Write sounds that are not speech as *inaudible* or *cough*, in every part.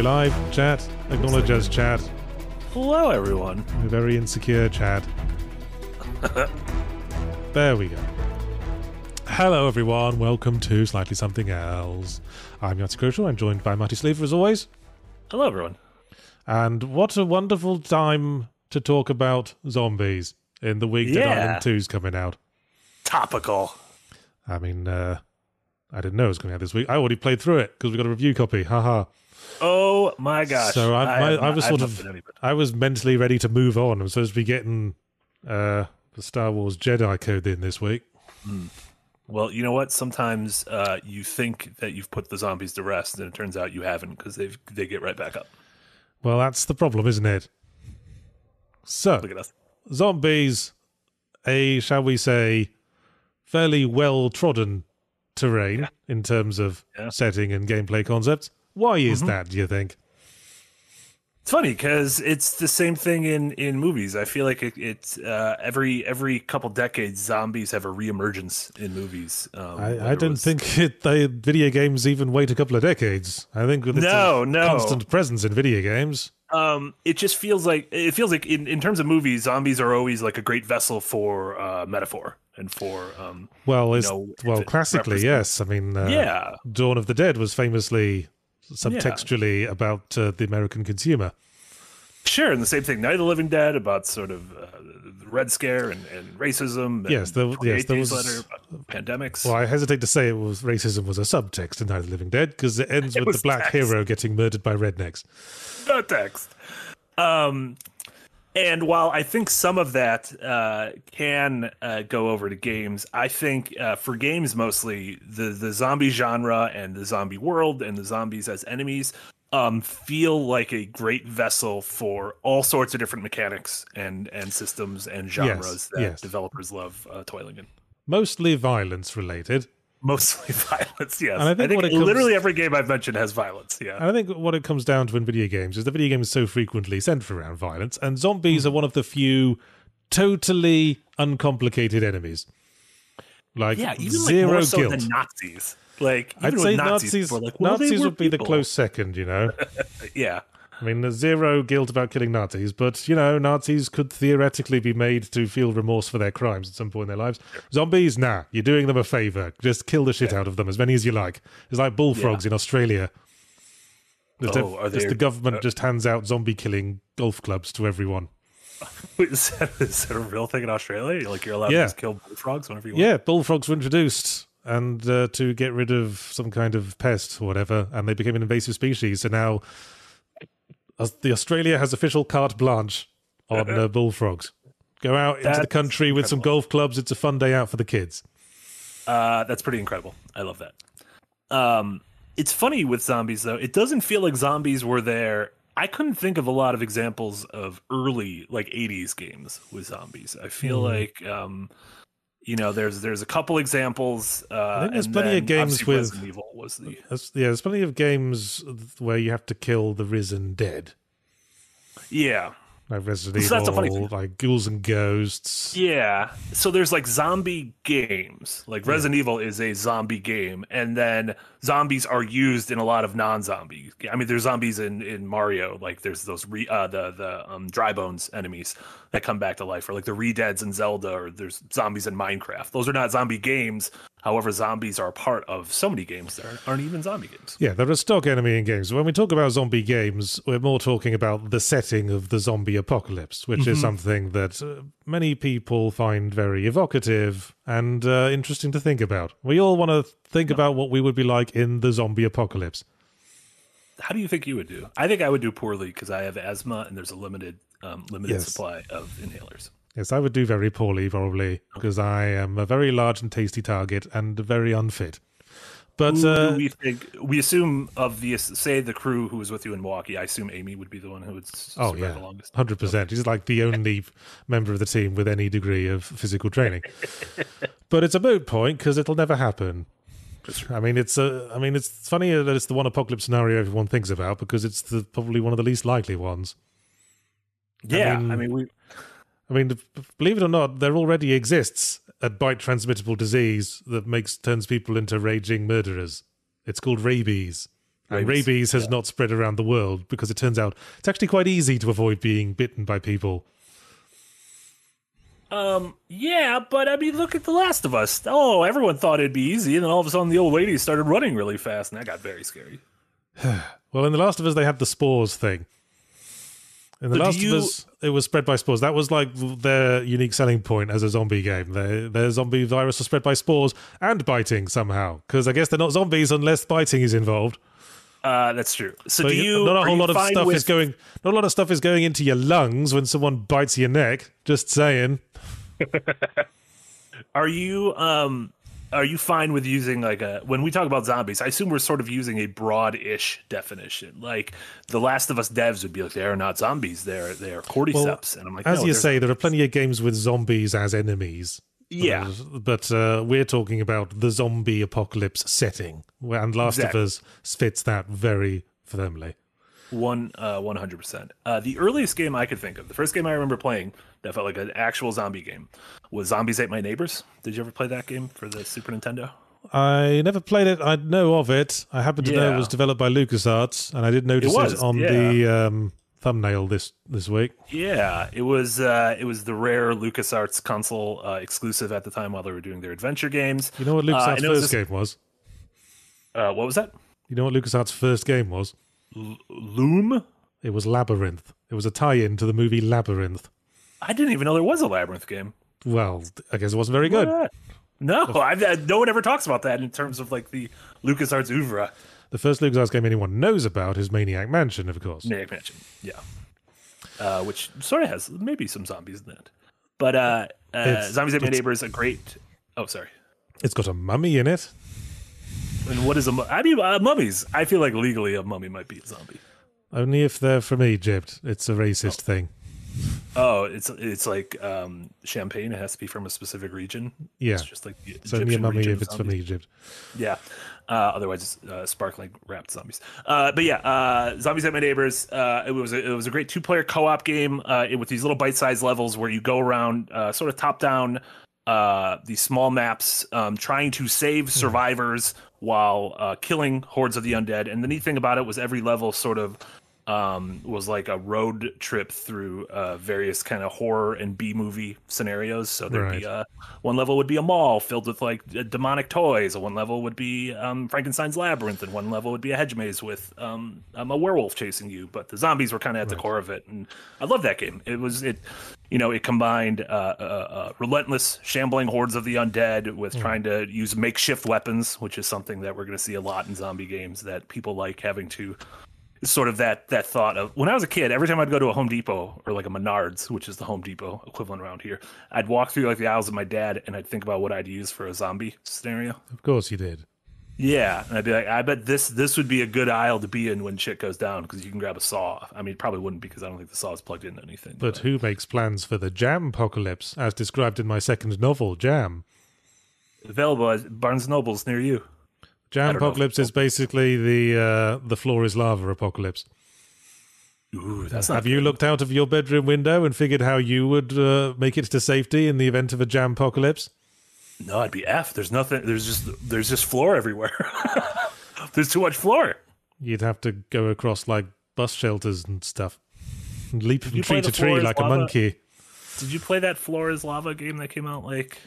we live? Chat? Acknowledge us, chat. Hello, everyone. We're very insecure, chat. *laughs* there we go. Hello, everyone. Welcome to Slightly Something Else. I'm Yahtzee Croshaw. I'm joined by Marty Sliva, as always. Hello, everyone. And what a wonderful time to talk about zombies in the week that Yeah. Island 2's coming out. Topical. I mean, uh, I didn't know it was coming out this week. I already played through it because we got a review copy. Haha. Oh my gosh. So I, my, have I was sort of, been any better. I was mentally ready to move on. I'm supposed to be getting uh, the Star Wars Jedi code in this week. Well, you know what? Sometimes uh, you think that you've put the zombies to rest, and it turns out you haven't because they they get right back up. Well, that's the problem, isn't it? So, Look at us. zombies, a shall we say, fairly well trodden terrain in terms of Yeah. setting and gameplay concepts. Why is Mm-hmm. that? Do you think? It's funny because it's the same thing in in movies. I feel like it, it's uh, every every couple decades, zombies have a reemergence in movies. Um, I, I don't was- think it, they video games even wait a couple of decades. I think it's No, a no. constant presence in video games. um it just feels like it feels like in, in terms of movies zombies are always like a great vessel for uh metaphor and for um Well, it's, know, well, classically, represents- yes. I mean, uh, yeah Dawn of the Dead was famously subtextually about uh, the American consumer. sure and the same thing night of the living dead about sort of uh, the red scare and, and racism and Yes, there- yes, there was- Later about pandemics Well, I hesitate to say it was racism was a subtext in Night of the Living Dead because it ends *laughs* with the black text. hero getting murdered by rednecks. no text um and while I think some of that uh, can uh, go over to games, I think uh, for games mostly the the zombie genre and the zombie world and the zombies as enemies um, feel like a great vessel for all sorts of different mechanics and and systems and genres that yes. developers love uh, toiling in. Mostly violence related. Mostly *laughs* violence, yes. And I think what it comes- literally every game I've mentioned has violence. Yeah, And I think what it comes down to in video games is the video game is so frequently centered around violence, and zombies are one of the few totally uncomplicated enemies. Like yeah, even zero like more so guilt. than Nazis. Like even I'd say Nazis, Nazis. like, well, Nazis would be the close second, you know. *laughs* Yeah, I mean, there's zero guilt about killing Nazis, but you know, Nazis could theoretically be made to feel remorse for their crimes at some point in their lives. Zombies, nah, you're doing them a favor. Just kill the shit out of them, as many as you like. It's like bullfrogs in Australia. Just, Oh, are just the government uh, just hands out zombie killing golf clubs to everyone. *laughs* Wait, is that, is that a real thing in Australia? Like you're allowed Yeah. to just kill bullfrogs whenever you want? Yeah, bullfrogs were introduced and uh, to get rid of some kind of pest or whatever, and they became an invasive species. So now, as the Australia has official carte blanche on uh, bullfrogs. Go out into the country with some golf clubs. It's a fun day out for the kids. Uh, that's pretty incredible. I love that. Um, it's funny with zombies though. It doesn't feel like zombies were there. I couldn't think of a lot of examples of early like '80s games with zombies. I feel Hmm. like um, you know, there's there's a couple examples. Uh, I think there's plenty of games with- Resident Evil was the There's, yeah, there's plenty of games where you have to kill the risen dead, yeah like Resident So that's a funny Evil, like Ghouls and Ghosts. Yeah. So there's like zombie games. Like Resident Evil is a zombie game, and then zombies are used in a lot of non-zombie. I mean, there's zombies in in Mario. Like there's those re, uh, the the um, dry bones enemies that come back to life, or like the re-deads in Zelda, or there's zombies in Minecraft. Those are not zombie games. However, zombies are a part of so many games that aren't, aren't even zombie games. Yeah, they're a stock enemy in games. When we talk about zombie games, we're more talking about the setting of the zombie apocalypse, which Mm-hmm. is something that uh, many people find very evocative and uh, interesting to think about. We all want to think about what we would be like in the zombie apocalypse. How do you think you would do? I think I would do poorly because I have asthma and there's a limited um, limited Yes. supply of inhalers. Yes, I would do very poorly, probably, because I am a very large and tasty target and very unfit. But Who uh, we think we assume of the say the crew who was with you in Milwaukee. I assume Amy would be the one who would Oh yeah, the longest. hundred percent. He's like the only member of the team with any degree of physical training. *laughs* but it's a moot point because it'll never happen. I mean, it's a. I mean, it's funny that it's the one apocalypse scenario everyone thinks about because it's the probably one of the least likely ones. Yeah, mean- I mean, we I mean, believe it or not, there already exists a bite transmittable disease that makes turns people into raging murderers. It's called rabies. And Rabies, has not spread around the world because it turns out it's actually quite easy to avoid being bitten by people. Um, yeah, but I mean, look at The Last of Us. Oh, everyone thought it'd be easy, and then all of a sudden the old lady started running really fast, and that got very scary. *sighs* Well, in The Last of Us, they had the spores thing. In The do Last you- of Us, it was spread by spores. That was like their unique selling point as a zombie game. Their, their zombie virus was spread by spores and biting somehow. Because I guess they're not zombies unless biting is involved. Uh, that's true. So, But do you? not a whole lot of stuff with, is going. Not a lot of stuff is going into your lungs when someone bites your neck. Just saying. *laughs* Are you um? Are you fine with using like a when we talk about zombies? I assume we're sort of using a broad-ish definition. Like The Last of Us devs would be like, "They're not zombies; they're they're cordyceps." and I'm like, As no, you say, there are plenty of games with zombies as enemies. yeah, Uh, but uh, we're talking about the zombie apocalypse setting, and Last Exactly. of Us fits that very firmly. One uh one hundred percent. Uh the earliest game I could think of, the first game I remember playing that felt like an actual zombie game was Zombies Ate My Neighbors. Did you ever play that game for the Super Nintendo? I never played it. I know of it. I happen to know it was developed by LucasArts, and I did notice it, was, on yeah. the um, thumbnail this this week. Yeah, it was uh it was the rare LucasArts console uh, exclusive at the time while they were doing their adventure games. You know what Uh, LucasArts' and it was first this- game was? Uh what was that? You know what LucasArts' first game was? L- Loom? It was Labyrinth. It was a tie-in to the movie Labyrinth. I didn't even know there was a labyrinth game. Well, I guess it wasn't very good. What? No, I've, uh, no one ever talks about that in terms of like the LucasArts oeuvre. The first LucasArts game anyone knows about is Maniac Mansion, of course. Maniac Mansion, yeah, uh, which sort of has maybe some zombies in that. But uh, uh, Zombies Ate My Neighbor is a great. Oh, sorry. It's got a mummy in it. And what is a? mu- I mean, uh, mummies. I feel like legally a mummy might be a zombie. Only if they're from Egypt. It's a racist thing. Oh, it's it's like um, champagne. It has to be from a specific region. Yeah. It's just like the It's only a Egyptian mummy region if of it's from zombies. Egypt. Yeah. Uh, otherwise, it's uh, sparkling wrapped zombies. Uh, but yeah, uh, zombies ate my neighbors. Uh, it was a, it was a great two player co op game uh, it- with these little bite sized levels where you go around uh, sort of top down uh, these small maps, um, trying to save survivors while uh, killing hordes of the undead. And the neat thing about it was every level sort of um, was like a road trip through uh, various kind of horror and B movie scenarios. So there'd be Right. uh, one level would be a mall filled with like demonic toys. One level would be um, Frankenstein's labyrinth, and one level would be a hedge maze with um, um, a werewolf chasing you. But the zombies were kind of at the core of it, and I love that game. It was it, you know, it combined uh, uh, uh, relentless shambling hordes of the undead with trying to use makeshift weapons, which is something that we're going to see a lot in zombie games that people like having to sort of that that thought of when I was a kid, every time I'd go to a Home Depot or like a Menards, which is the Home Depot equivalent around here, I'd walk through like the aisles of my dad and I'd think about what I'd use for a zombie scenario. Of course you did. Yeah, and I'd be like, I bet this this would be a good aisle to be in when shit goes down because you can grab a saw. I mean, it probably wouldn't because I don't think the saw is plugged into anything. But who makes plans for the jam apocalypse, as described in my second novel, Jam? available at Barnes Nobles near you. Jam apocalypse is basically the uh, the floor is lava apocalypse. Ooh, that's. Have you looked out of your bedroom window and figured how you would uh, make it to safety in the event of a jam apocalypse? No, I'd be F. There's nothing. There's just there's just floor everywhere. *laughs* there's too much floor. You'd have to go across like bus shelters and stuff, and leap from tree to tree like a monkey. Did you play that Floor is Lava game that came out like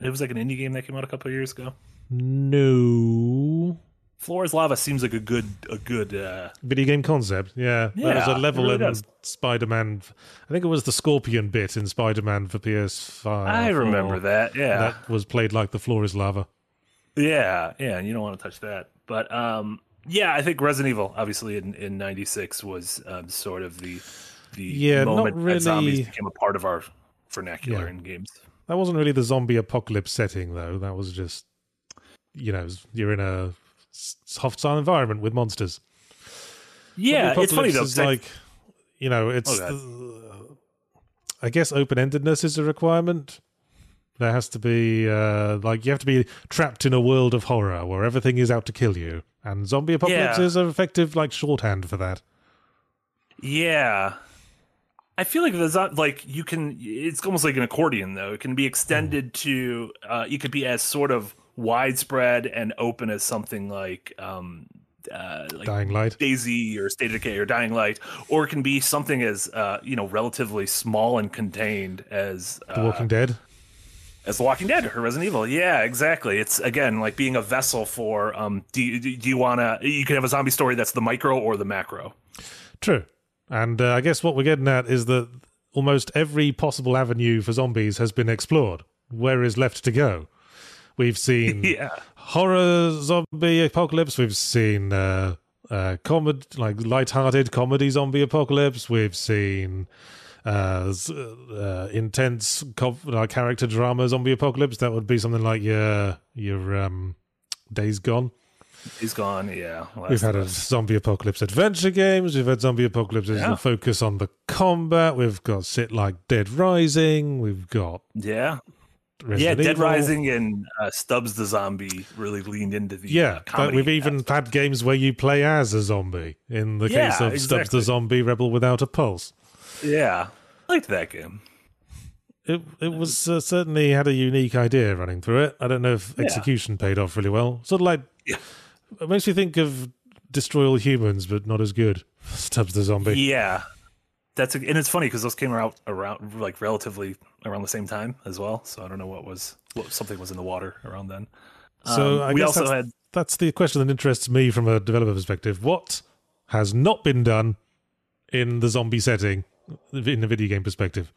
it was like an indie game that came out a couple of years ago? No. Floor is Lava seems like a good a good uh Video game concept, yeah. there was a level really in does. Spider Man. I think it was the Scorpion bit in Spider Man for PS5. I remember that. Yeah. That was played like the floor is lava. Yeah, yeah, and you don't want to touch that. But um yeah, I think Resident Evil obviously in in 96 was um, sort of the the Yeah, moment that zombies became a part of our vernacular Yeah. in games. That wasn't really the zombie apocalypse setting, though. That was just, you know, you're in a hostile environment with monsters. Yeah, it's funny though. is like, you know, it's. Oh, the- I guess open endedness is a requirement. There has to be, uh, like, you have to be trapped in a world of horror where everything is out to kill you. And zombie apocalypse Yeah. is an effective, like, shorthand for that. Yeah. I feel like there's not like you can it's almost like an accordion though. It can be extended to uh you could be as sort of widespread and open as something like um uh, like Dying Light. DayZ or State of Decay or Dying Light, or it can be something as uh, you know relatively small and contained as The uh, Walking Dead. as The Walking Dead or Resident Evil. Yeah, exactly. It's again like being a vessel for um. Do you, do you want to? You can have a zombie story that's the micro or the macro. True. And uh, I guess what we're getting at is that almost every possible avenue for zombies has been explored. Where is left to go? We've seen *laughs* Yeah, horror zombie apocalypse. We've seen uh, uh, comedy, like light-hearted comedy zombie apocalypse. We've seen uh, uh, intense co- uh, character drama zombie apocalypse. That would be something like your your um, Days Gone. he's gone. Yeah, Last We've had a zombie apocalypse adventure games. We've had zombie apocalypses Yeah. that focus on the combat. We've got shit like Dead Rising. We've got yeah, Resident yeah. Dead Evil. Rising and uh, Stubbs the zombie really leaned into the Yeah, uh, but we've even had games where you play as a zombie. In the Yeah, case of Stubbs the Zombie Rebel Without a Pulse, yeah, I liked that game. it it was uh, certainly had a unique idea running through it. I don't know if Yeah. execution paid off really well. Sort of like Yeah. it makes you think of Destroy All Humans, but not as good. *laughs* Stubbs the Zombie. Yeah, that's a, and it's funny because those came out around like relatively around the same time as well. So I don't know what was what something was in the water around then. So Um, I we guess also that's, had that's the question that interests me from a developer perspective. What has not been done in the zombie setting in the video game perspective?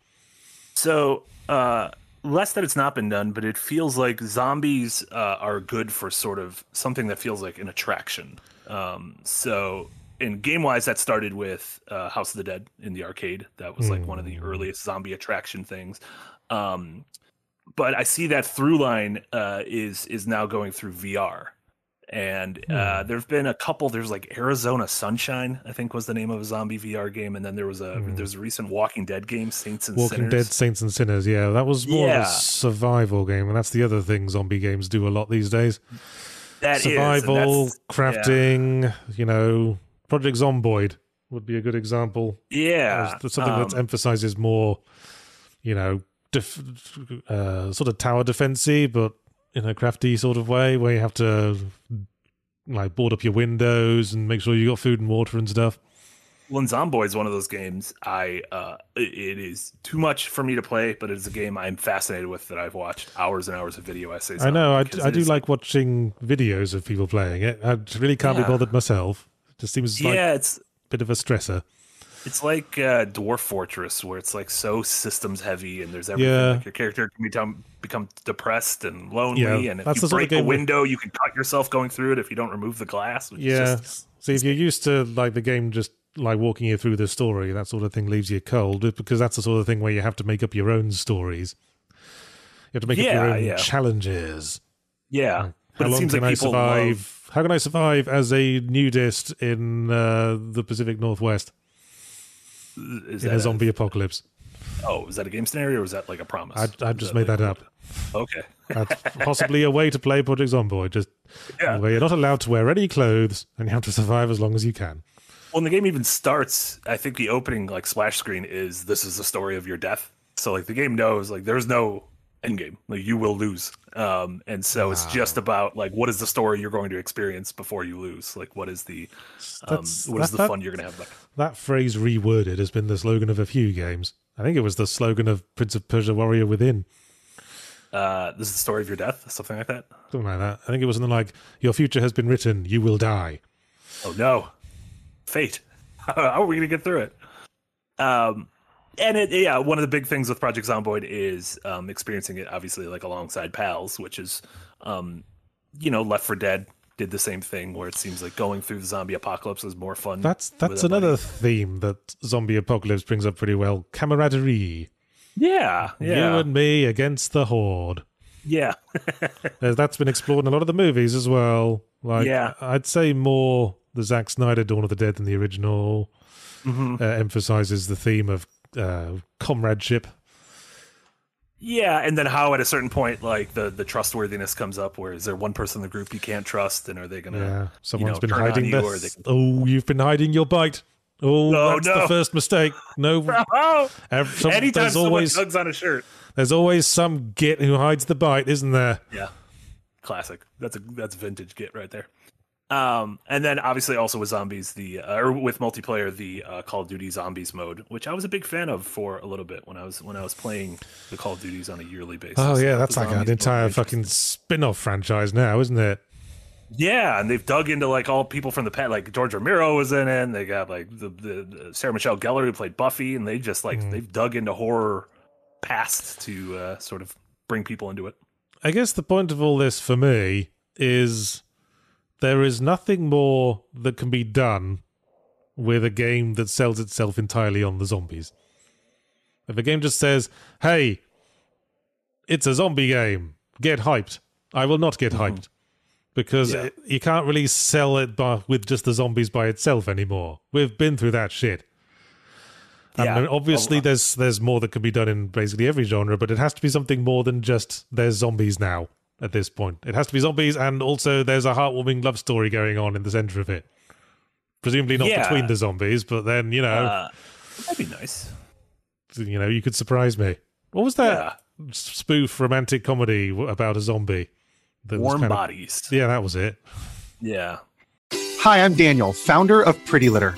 So, uh, less that it's not been done, but it feels like zombies uh, are good for sort of something that feels like an attraction. Um, so, in game wise, that started with uh, House of the Dead in the arcade. That was like one of the earliest zombie attraction things. Um, but I see that through line uh, is is now going through VR. And uh, Hmm. there's been a couple. There's like Arizona Sunshine, I think was the name of a zombie VR game, and then there was a Hmm. there's a recent Walking Dead game, Saints and Walking Sinners. Dead Saints and Sinners, yeah, that was more of a survival game, and that's the other thing zombie games do a lot these days. That is, survival, that's- crafting, you know, Project Zomboid would be a good example. Yeah, something that um, emphasizes more, you know, def- uh, sort of tower defensey, but in a crafty sort of way, where you have to like board up your windows and make sure you got food and water and stuff. Well, and Zomboid is one of those games. I uh, it- is too much for me to play, but it's a game I'm fascinated with that I've watched hours and hours of video essays. I know, I, I do like watching videos of people playing it. I really can't Yeah. be bothered myself. It just seems like Yeah, a it's bit of a stressor. it's like uh, Dwarf Fortress, where it's like so systems heavy, and there's everything. Yeah. Like your character can become become depressed and lonely, Yeah, and if you the sort of break a window, you can cut yourself going through it if you don't remove the glass. Which Yeah. just, See, if you're used to like the game just like walking you through the story, that sort of thing leaves you cold because that's the sort of thing where you have to make up your own stories. You have to make up your own yeah. challenges. yeah. How But it long seems can like I people survive? love- How can I survive as a nudist in uh, the Pacific Northwest is in that a zombie apocalypse? oh, is that a game scenario or is that like a promise? I, Is just that made like- that up. *laughs* Okay. That's possibly a way to play Project Zomboid, just *laughs* Yeah. where you're not allowed to wear any clothes and you have to survive as long as you can. When the game even starts, I think the opening like splash screen is this is the story of your death. So like the game knows like there's no end game. Like you will lose. Um and so it's just about like what is the story you're going to experience before you lose? Like what is the um, That's- what is that- the that- fun you're gonna have? About That phrase reworded has been the slogan of a few games. I think it was the slogan of Prince of Persia Warrior Within. uh this is the story of your death, something like that. Something like that. I think it was something like, Your future has been written, you will die. Oh no, fate. *laughs* How are we gonna get through it? Um, and it yeah, one of the big things with Project Zomboid is um, experiencing it obviously like alongside pals, which is um, you know, Left for Dead did the same thing where it seems like going through the zombie apocalypse is more fun. That's that's another buddy. theme that Zombie Apocalypse brings up pretty well. Camaraderie. yeah, You and me against the horde. yeah, *laughs* Uh, That's been explored in a lot of the movies as well. Like, Yeah. I'd say more the Zack Snyder Dawn of the Dead than the original Mhm. uh, emphasizes the theme of uh, comradeship. yeah. And then how at a certain point, like the the trustworthiness comes up, where is there one person in the group you can't trust, and are they gonna? Yeah, someone's know, been hiding you the. they- Oh, you've been hiding your bite. Oh, Oh, that's no. the first mistake. No, *laughs* Oh, ev- some- anytime there's always tugs on a shirt. there's always some git who hides the bite, isn't there? Yeah, classic. That's a that's vintage git right there. Um, and then obviously also with zombies, the uh, or with multiplayer, the uh, Call of Duty Zombies mode, which I was a big fan of for a little bit when I was when I was playing the Call of Duties on a yearly basis. Oh yeah, that's like an entire fucking spin-off franchise now, isn't it? Yeah, and they've dug into like all people from the past. Like George Romero was in it. And they got like the, the, Sarah Michelle Gellar who played Buffy, and they just like Mm. they've dug into horror past to uh, sort of bring people into it. I guess the point of all this for me is there is nothing more that can be done with a game that sells itself entirely on the zombies. If a game just says, hey, it's a zombie game, get hyped, I will not get mm-hmm. hyped. Because Yeah. it- you can't really sell it by, with just the zombies by itself anymore. We've been through that shit. And Yeah. obviously, Oh, there's there's more that can be done in basically every genre, but it has to be something more than just there's zombies now. At this point, it has to be zombies, and also there's a heartwarming love story going on in the center of it. Presumably not Yeah. between the zombies, but then you know, Uh, that'd be nice. you know, you could surprise me. What was that Yeah, spoof romantic comedy about a zombie? That warm kind of- bodies. yeah, that was it. Yeah. Hi, I'm Daniel, founder of Pretty Litter.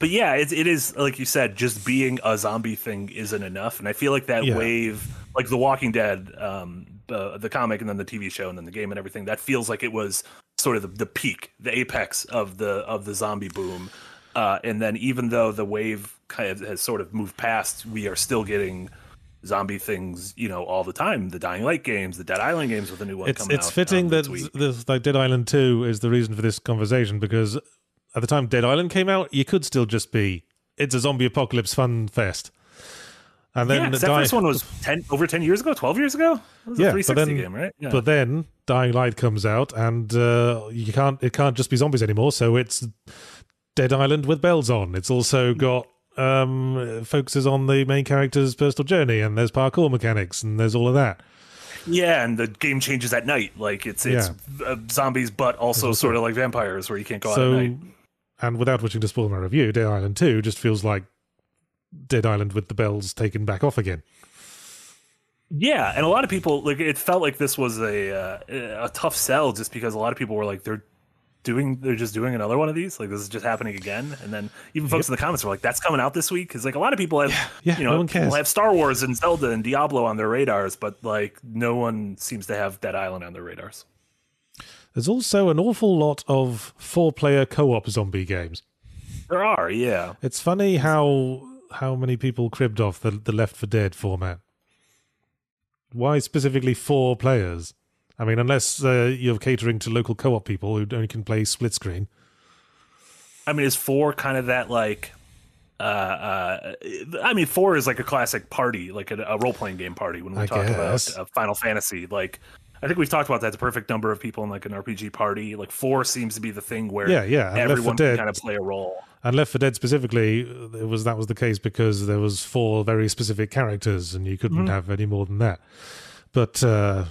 but yeah, it, it is like you said, just being a zombie thing isn't enough, and I feel like that Yeah. wave, like The Walking Dead, um, uh, the comic, and then the TV show, and then the game, and everything, that feels like it was sort of the, the peak, the apex of the of the zombie boom. Uh, and then even though the wave kind of has sort of moved past, we are still getting zombie things, you know, all the time. The Dying Light games, the Dead Island games with a new one It's coming it's out, fitting um, that this like Dead Island Two is the reason for this conversation because at the time Dead Island came out, you could still just be it's a zombie apocalypse fun fest, and then yeah, the first one was ten over ten years ago, twelve years ago. It was Yeah, a but 360 then- game, right? Yeah. But then Dying Light comes out, and uh, you can't it can't just be zombies anymore. So it's Dead Island with bells on. It's also got um focuses on the main character's personal journey, and there's parkour mechanics, and there's all of that. yeah, and the game changes at night. Like it's it's uh, zombies, but also also- sort of like vampires, where you can't go out so, at night. And without wishing to spoil my review, Dead Island Two just feels like Dead Island with the bells taken back off again. Yeah, and a lot of people like it felt like this was a uh, a tough sell just because a lot of people were like they're doing they're just doing another one of these like this is just happening again and then even folks in the comments were like that's coming out this week because like a lot of people have yeah, you no know one cares. have Star Wars and Zelda and Diablo on their radars but like no one seems to have Dead Island on their radars. There's also an awful lot of four-player co-op zombie games. There are, yeah. It's funny how how many people cribbed off the the Left for Dead format. Why specifically four players? I mean, unless uh, you're catering to local co-op people who only can play split screen. I mean, is four kind of that like? Uh, uh, I mean, four is like a classic party, like a, a role playing game party. When we I talk guess. about uh, Final Fantasy, like I think we've talked about that. The perfect number of people in like an RPG party. Like four seems to be the thing where Yeah, yeah, and Left 4 everyone can kind of play a role. And Left for Dead specifically, it was that was the case because there was four very specific characters, and you couldn't have any more than that. But uh,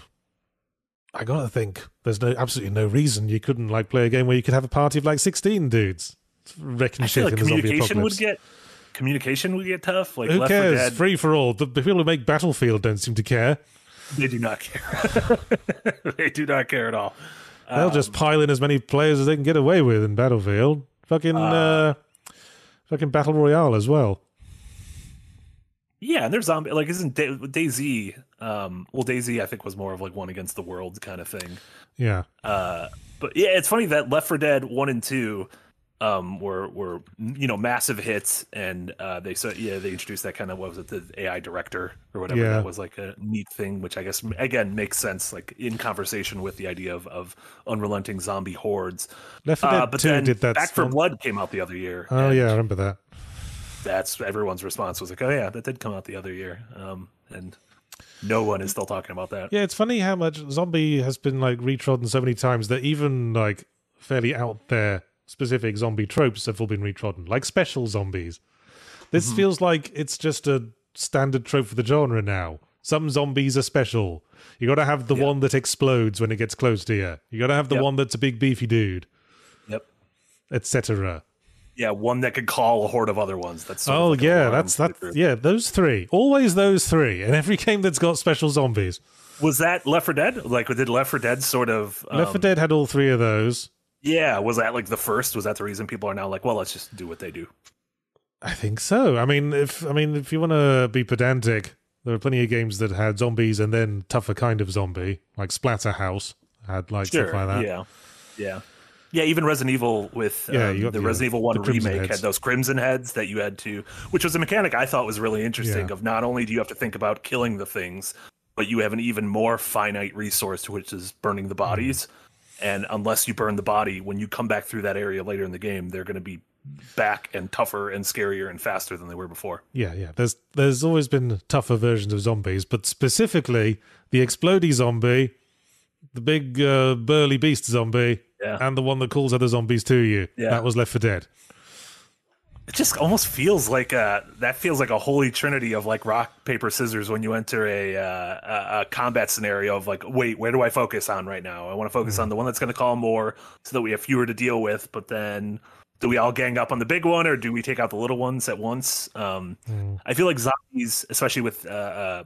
I gotta think, there's no absolutely no reason you couldn't like play a game where you could have a party of like sixteen dudes wrecking I shit feel like in the zombie communication apocalypse. would get communication would get tough. Like Who Left cares? Dead, Free for all. The people who make Battlefield don't seem to care. They do not care. *laughs* they do not care at all. They'll Um, just pile in as many players as they can get away with in Battlefield. Fucking uh, fucking battle royale as well. Yeah, and there's zombie like isn't Da- DayZ? Um, well, DayZ I think was more of like one against the world kind of thing. Yeah, Uh, but yeah, it's funny that Left for Dead one and two um were were you know massive hits and uh they so yeah they introduced that kind of what was it the AI director or whatever Yeah. that was like a neat thing which I guess again makes sense like in conversation with the idea of of unrelenting zombie hordes. Left Uh, but then did that. Back for stuff. Blood came out the other year. Oh yeah, I remember that. that's everyone's response was like oh yeah that did come out the other year um and no one is still talking about that. Yeah, it's funny how much zombie has been like retrodden so many times that even like fairly out there specific zombie tropes have all been retrodden, like special zombies. This feels like it's just a standard trope for the genre now. Some zombies are special. You got to have the Yeah. one that explodes when it gets close to you. You got to have the Yep. one that's a big beefy dude, Yep. etc. Yeah, one that could call a horde of other ones. That's Oh like yeah, that's that. Yeah, those three. Always those three. In every game that's got special zombies. Was that Left 4 Dead? Like, did Left 4 Dead sort of? Left 4 um, Dead had all three of those. Yeah, was that like the first? Was that the reason people are now like, well, let's just do what they do? I think so. I mean, if I mean, if you want to be pedantic, there are plenty of games that had zombies and then tougher kind of zombie, like Splatterhouse had like stuff like that. Yeah, yeah, yeah. Even Resident Evil with Yeah, um, the the, Resident Evil One remake Heads. had those crimson heads that you had to, which was a mechanic I thought was really interesting. Yeah. Of not only do you have to think about killing the things, but you have an even more finite resource, which is burning Mm. the bodies. And unless you burn the body, when you come back through that area later in the game, they're going to be back and tougher and scarier and faster than they were before. Yeah, yeah. There's there's always been tougher versions of zombies, but specifically the explodey zombie, the big uh, burly beast zombie, Yeah. and the one that calls other zombies to you. Yeah. That was Left 4 Dead. It just almost feels like a that feels like a holy trinity of like rock paper scissors when you enter a uh, a, a combat scenario of like wait where do I focus on right now? I want to focus on the one that's going to call more so that we have fewer to deal with but then do we all gang up on the big one or do we take out the little ones at once? Um, I feel like zombies especially with uh, uh,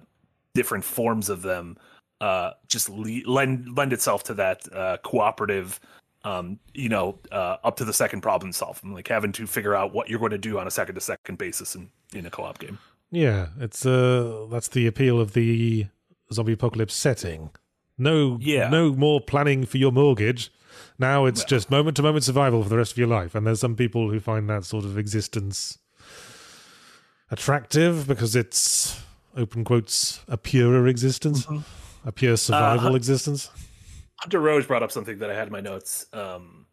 different forms of them uh, just le- lend lend itself to that uh, cooperative um, you know, uh, up to the second problem solving, like having to figure out what you're going to do on a second to second basis in, in a co-op game. Yeah, it's uh that's the appeal of the zombie apocalypse setting. No Yeah. no more planning for your mortgage. Now it's just moment to moment survival for the rest of your life. And there's some people who find that sort of existence attractive because it's open quotes a purer existence. A pure survival existence. Hunter Roche brought up something that I had in my notes. Um,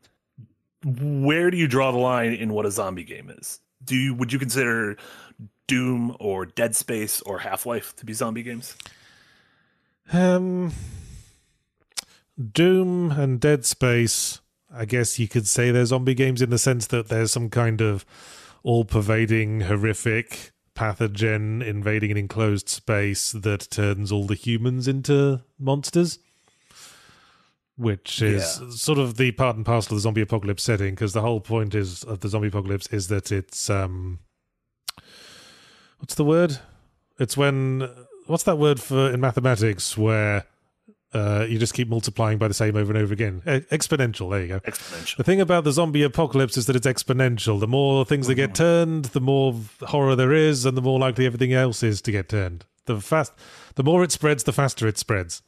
where do you draw the line in what a zombie game is? Do you would you consider Doom or Dead Space or Half Life to be zombie games? Um, Doom and Dead Space, I guess you could say they're zombie games in the sense that there's some kind of all pervading, horrific pathogen invading an enclosed space that turns all the humans into monsters. Which is Yeah. sort of the part and parcel of the zombie apocalypse setting, because the whole point is of the zombie apocalypse is that it's um, what's the word? It's when what's that word for in mathematics where uh, you just keep multiplying by the same over and over again? E- exponential. There you go. Exponential. The thing about the zombie apocalypse is that it's exponential. The more things that get turned, the more horror there is, and the more likely everything else is to get turned. The fast, the more it spreads, the faster it spreads.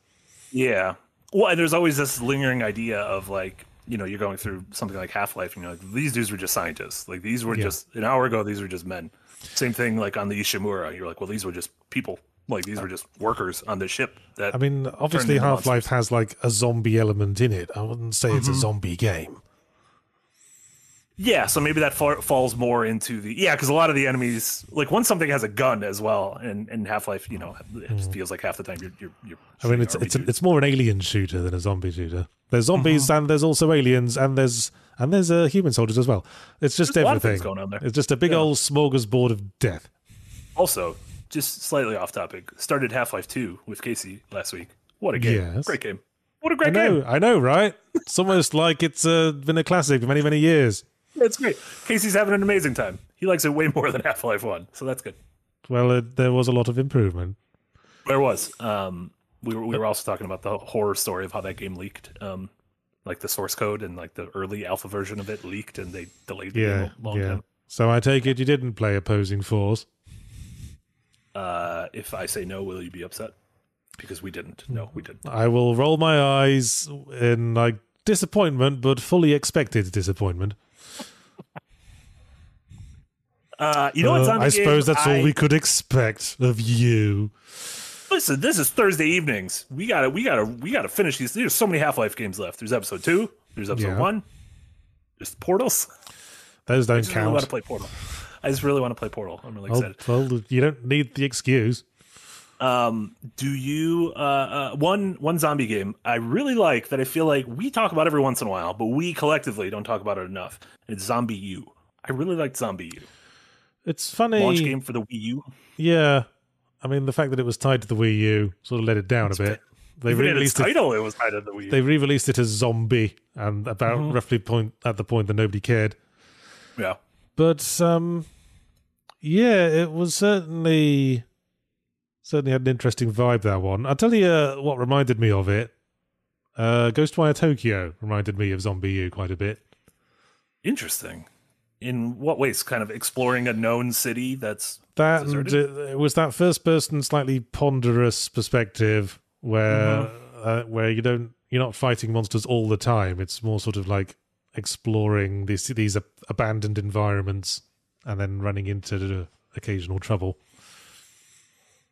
Yeah. Well, and there's always this lingering idea of like, you know, you're going through something like Half Life, and you're like, these dudes were just scientists. Like these were Yeah. just an hour ago, these were just men. Same thing like on the Ishimura. You're like, well, these were just people. Like these were just workers on the ship. That I mean, obviously, Half Life has like a zombie element in it. I wouldn't say Mm-hmm. it's a zombie game. Yeah. So maybe that fa- falls more into the yeah, because a lot of the enemies, like once something has a gun as well, and in Half Life, you know, it just feels like half the time you're you're. you're. I mean, it's it's RPGs. it's more an alien shooter than a zombie shooter. There's zombies and there's also aliens and there's and there's uh, human soldiers as well. It's just There's a lot of everything. going on there. It's just a big Yeah. old smorgasbord of death. Also, just slightly off topic. Started Half Life Two with Casey last week. What a game! Yes. Great game. What a great know, game! I know, right? It's almost like it's uh, been a classic for many, many years. It's great. Casey's having an amazing time. He likes it way more than Half Life One, so that's good. Well, uh, there was a lot of improvement. There was. Um, we were we were also talking about the horror story of how that game leaked. Um, like the source code and like the early alpha version of it leaked, and they delayed the Yeah, game long yeah. time. So I take it you didn't play opposing force. Uh, if I say no, will you be upset? Because we didn't. No, we didn't. I will roll my eyes in like disappointment, but fully expected disappointment. Uh, you know Uh, what's on the I suppose that's all we could expect of you. Listen, this is Thursday evenings. We gotta, we gotta, we gotta finish these. There's so many Half Life games left. There's episode two. There's episode Yeah. one. There's Portals. Those don't I just really want to play Portal. I just really want to play Portal. I'm really excited. well, you don't need the excuse. Um, do you uh, uh one one zombie game I really like that I feel like we talk about every once in a while, but we collectively don't talk about it enough. It's ZombiU. I really liked ZombiU. It's funny. Launch game for the Wii U. Yeah, I mean the fact that it was tied to the Wii U sort of let it down a bit. They in its re-released it. title, it was tied to the Wii U. They re-released it as Zombie, and about Mm-hmm. roughly point at the point that nobody cared. yeah. But um, yeah, it was certainly certainly had an interesting vibe. That one. I'll tell you uh, what reminded me of it. Uh, Ghostwire Tokyo reminded me of ZombiU quite a bit. Interesting. In what ways? Kind of exploring a known city that's That it was that first person, slightly ponderous perspective where Mm-hmm. uh, where you don't you're not fighting monsters all the time. It's more sort of like exploring these these ab- abandoned environments and then running into the occasional trouble.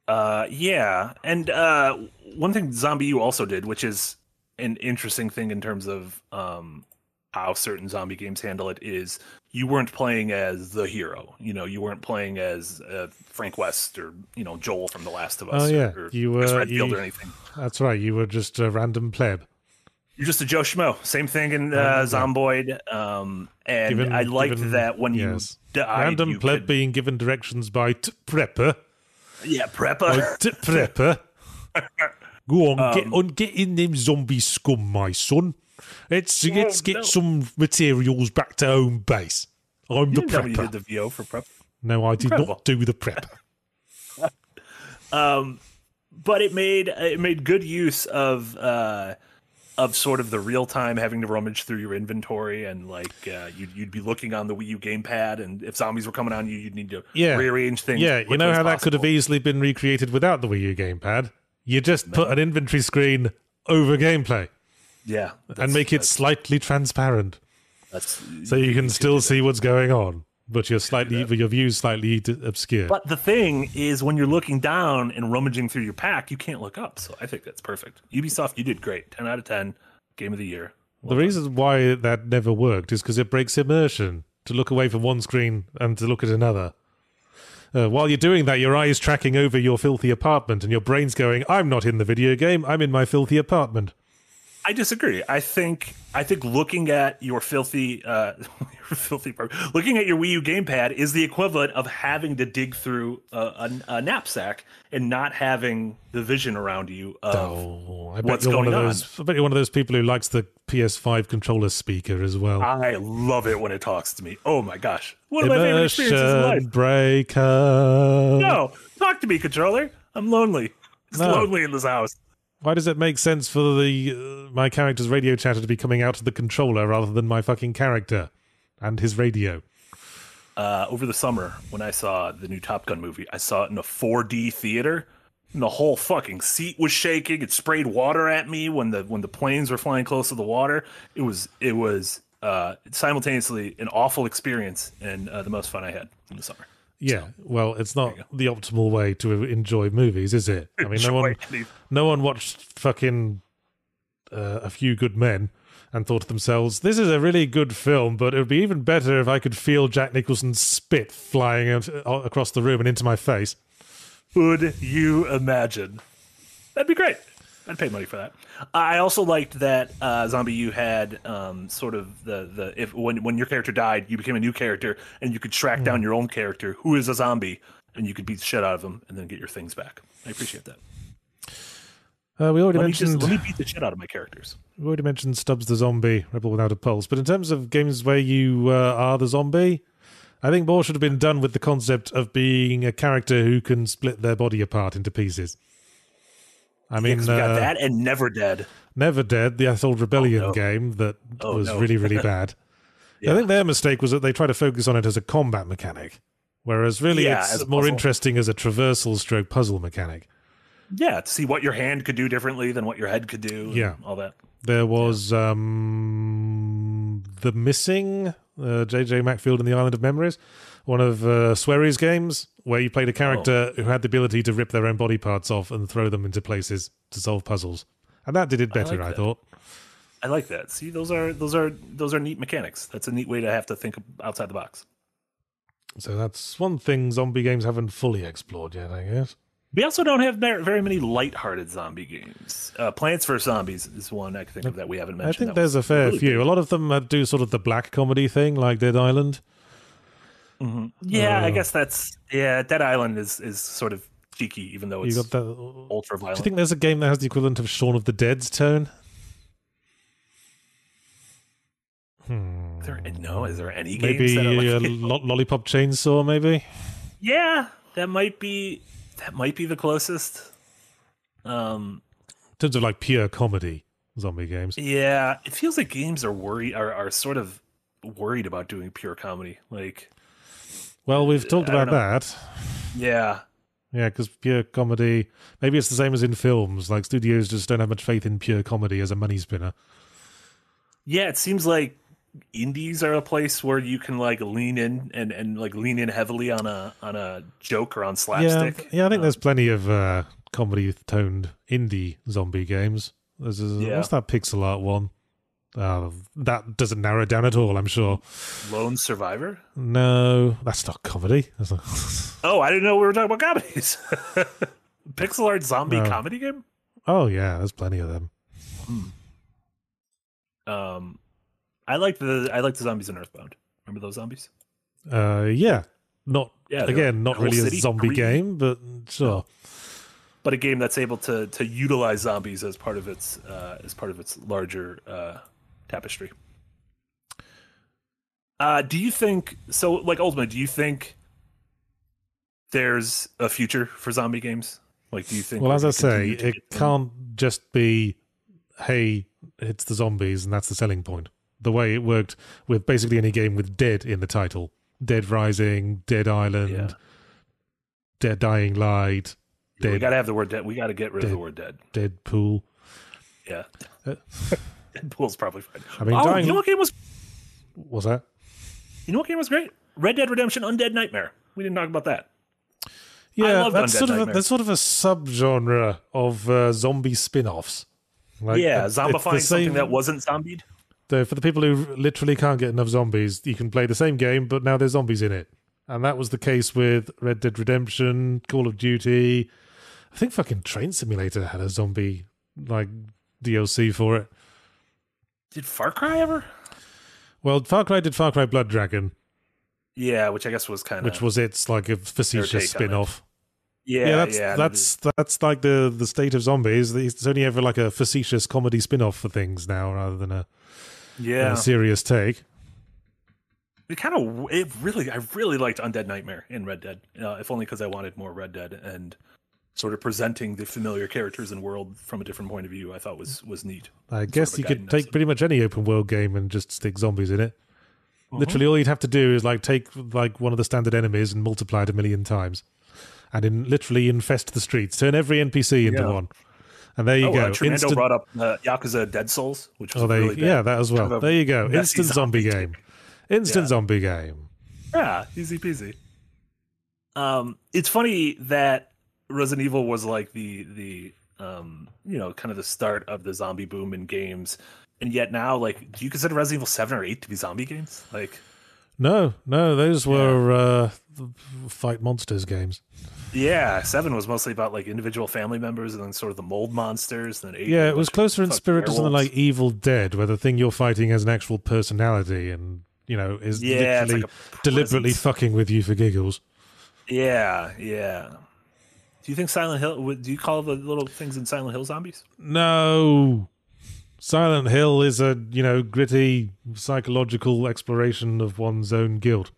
Uh, yeah, and uh, one thing ZombiU also did, which is an interesting thing in terms of um, how certain zombie games handle it, is you weren't playing as the hero. You know, you weren't playing as uh, Frank West or you know Joel from The Last of Us. Oh, or- yeah. or, You Chris were- Redfield you- or anything. That's right. You were just a random pleb. You're just a Joe Schmo. Same thing in uh. Zomboid. Um, and Given- I liked given- that when yes. you died, random you pleb could- being given directions by t- prepper. yeah, prepper. T- prepper. *laughs* Go on, get Um, on, get in them zombie scum, my son. Let's let's get no. some materials back to home base. I'm the You tell me you prepper. did the VO for prep. No, I did Incredible. not do the prep. *laughs* Um, but it made it made good use of uh, of sort of the real time having to rummage through your inventory and like uh, you'd you'd be looking on the Wii U gamepad and if zombies were coming on you, you'd need to Yeah. rearrange things. yeah, you know how that could have easily been recreated without the Wii U gamepad. You just put an inventory screen over gameplay yeah, and make it slightly transparent, that's so you can still see what's going on, but you're slightly your view's slightly d- obscured. But the thing is, when you're looking down and rummaging through your pack, you can't look up. So I think that's perfect. Ubisoft, you did great. Ten out of ten. Game of the year. The reason why that never worked is because it breaks immersion to look away from one screen and to look at another. Uh, while you're doing that, your eye's tracking over your filthy apartment, and your brain's going, "I'm not in the video game. I'm in my filthy apartment." I disagree. I think I think looking at your filthy uh *laughs* your filthy looking at your Wii U gamepad is the equivalent of having to dig through a, a, a knapsack and not having the vision around you of Oh, I bet what's you're one of going on. those. I bet you're one of those people who likes the PS5 controller speaker as well. I love it when it talks to me. Oh my gosh. One of my favorite experiences in life. breaker. No, talk to me, controller. I'm lonely. It's No. lonely in this house. Why does it make sense for the uh, my character's radio chatter to be coming out of the controller rather than my fucking character and his radio? uh, over the summer when I saw the new Top Gun movie. I saw it in a 4D theater, and the whole fucking seat was shaking. It sprayed water at me when the when the planes were flying close to the water. It was it was uh, simultaneously an awful experience and uh, the most fun I had in the summer. Yeah, well, it's not the optimal way to enjoy movies, is it? I *laughs* mean, no one, no one watched fucking uh, a few good men and thought to themselves, "This is a really good film, but it would be even better if I could feel Jack Nicholson's spit flying out, uh, across the room and into my face." Would you imagine? That'd be great. I'd pay money for that. I also liked that uh, ZombiU had um, sort of the the if when when your character died, you became a new character, and you could track down your own character who is a zombie, and you could beat the shit out of them, and then get your things back. I appreciate that. Uh, we already Let me, just, mentioned let me beat the shit out of my characters. we already mentioned Stubbs the zombie, Rebel Without a Pulse. But in terms of games where you uh, are the zombie, I think more should have been done with the concept of being a character who can split their body apart into pieces. I Yeah, we got uh, that and Never Dead. Never Dead, the old Rebellion Oh, no. game that Oh, was no. really, really *laughs* bad. Yeah. I think their mistake was that they tried to focus on it as a combat mechanic, whereas really Yeah, it's more puzzle. interesting as a traversal stroke puzzle mechanic. Yeah, to see what your hand could do differently than what your head could do. and Yeah. all that. There was um, The Missing, uh, JJ Macfield and the Island of Memories, one of uh, Swery's games where you played a character who had the ability to rip their own body parts off and throw them into places to solve puzzles. And that did it better, like I, thought. I like that. See, those are those are those are neat mechanics. That's a neat way to have to think outside the box. So that's one thing zombie games haven't fully explored yet, I guess. We also don't have very many light-hearted zombie games. Uh, Plants vs Zombies is one I can think of that we haven't mentioned. I think there's a fair really few. big. A lot of them do sort of the black comedy thing, like Dead Island. Yeah, I Uh, guess that's yeah. Dead Island is is sort of cheeky, even though You it's got that. ultra violent. Do you think there's a game that has the equivalent of Shaun of the Dead's tone? Hmm. Is there, no, is there any games Maybe that like, *laughs* Lo- Lollipop Chainsaw, maybe? yeah, that might be that might be the closest. Um, In terms of like pure comedy zombie games. yeah, it feels like games are worried are are sort of worried about doing pure comedy. Like, Well, we've talked I don't about that. yeah, Yeah, because pure comedy, maybe it's the same as in films. Like studios just don't have much faith in pure comedy as a money spinner. yeah, it seems like indies are a place where you can like lean in and and like lean in heavily on a on a joke or on Yeah, slapstick. yeah, I think Um, there's plenty of uh, comedy toned indie zombie games. There's a, Yeah. what's that pixel art one? Uh, that doesn't narrow down at all. I'm sure. Lone Survivor. No, that's not comedy. That's not- *laughs* Oh, I didn't know we were talking about comedies. *laughs* Pixel art zombie No. comedy game. oh yeah, there's plenty of them. Um, I like the I like the zombies in Earthbound. Remember those zombies? Uh, yeah, not Yeah, again, not really a zombie green. game, but sure. But a game that's able to to utilize zombies as part of its uh, as part of its larger uh, tapestry. Uh, do you think so? Like ultimately, do you think there's a future for zombie games? Like, do you think? Well, as I say, it can't just be, hey, it's the zombies, and that's the selling point. The way it worked with basically any game with dead in the title Dead Rising, Dead Island, Yeah. Dead Dying Light, Yeah, we Dead, got to have the word dead. We got to get rid of the word dead. Deadpool. Yeah. Uh, *laughs* *laughs* Deadpool's probably fine. I mean, oh, Dying- you know what game was Was that? you know what game was great? Red Dead Redemption Undead Nightmare. We didn't talk about that. Yeah, that's Undead sort of a, that's sort of a subgenre of uh, zombie spin-offs. Like, yeah, it- it's the zombifying something that wasn't zombied. the, for the people who literally can't get enough zombies, you can play the same game, but now there's zombies in it. And that was the case with Red Dead Redemption, Call of Duty. I think fucking Train Simulator had a zombie like DLC for it. Did Far Cry ever? Well, Far Cry did Far Cry Blood Dragon, Yeah, which I guess was kind of which was its like a facetious spin-off. yeah, Yeah, that's yeah. that's that's like the the state of zombies. It's only ever like a facetious comedy spin-off for things now, rather than a, yeah. a serious take. It kind of it really I really liked Undead Nightmare in Red Dead, uh, if only because I wanted more Red Dead and sort of presenting the familiar characters and world from a different point of view. I thought was was neat. I guess of you could take pretty much any open world game and just stick zombies in it. Uh-huh. Literally, all you'd have to do is like take like one of the standard enemies and multiply it a million times, and in literally infest the streets. Turn every NPC into Yeah. one, and there you oh, go. uh, Instant. brought up uh, Yakuza Dead Souls, which was Oh, there you, really yeah, that as well. Kind of There you go. Instant *laughs* zombie zombie game. Instant Yeah. zombie game. Yeah, easy peasy. Um, it's funny that Resident Evil was like the the um, you know, kind of the start of the zombie boom in games, and yet now, like, do you consider Resident Evil seven or eight to be zombie games? Like, No, no, those were uh, fight monsters games. yeah, seven was mostly about like individual family members, and then sort of the mold monsters, and then eight. Yeah, it was closer in spirit to something like Evil Dead, where the thing you're fighting has an actual personality and you know is Yeah, literally like deliberately fucking with you for giggles. Yeah, yeah. Do you think Silent Hill? Do you call the little things in Silent Hill zombies? No, Silent Hill is a you know gritty psychological exploration of one's own guilt.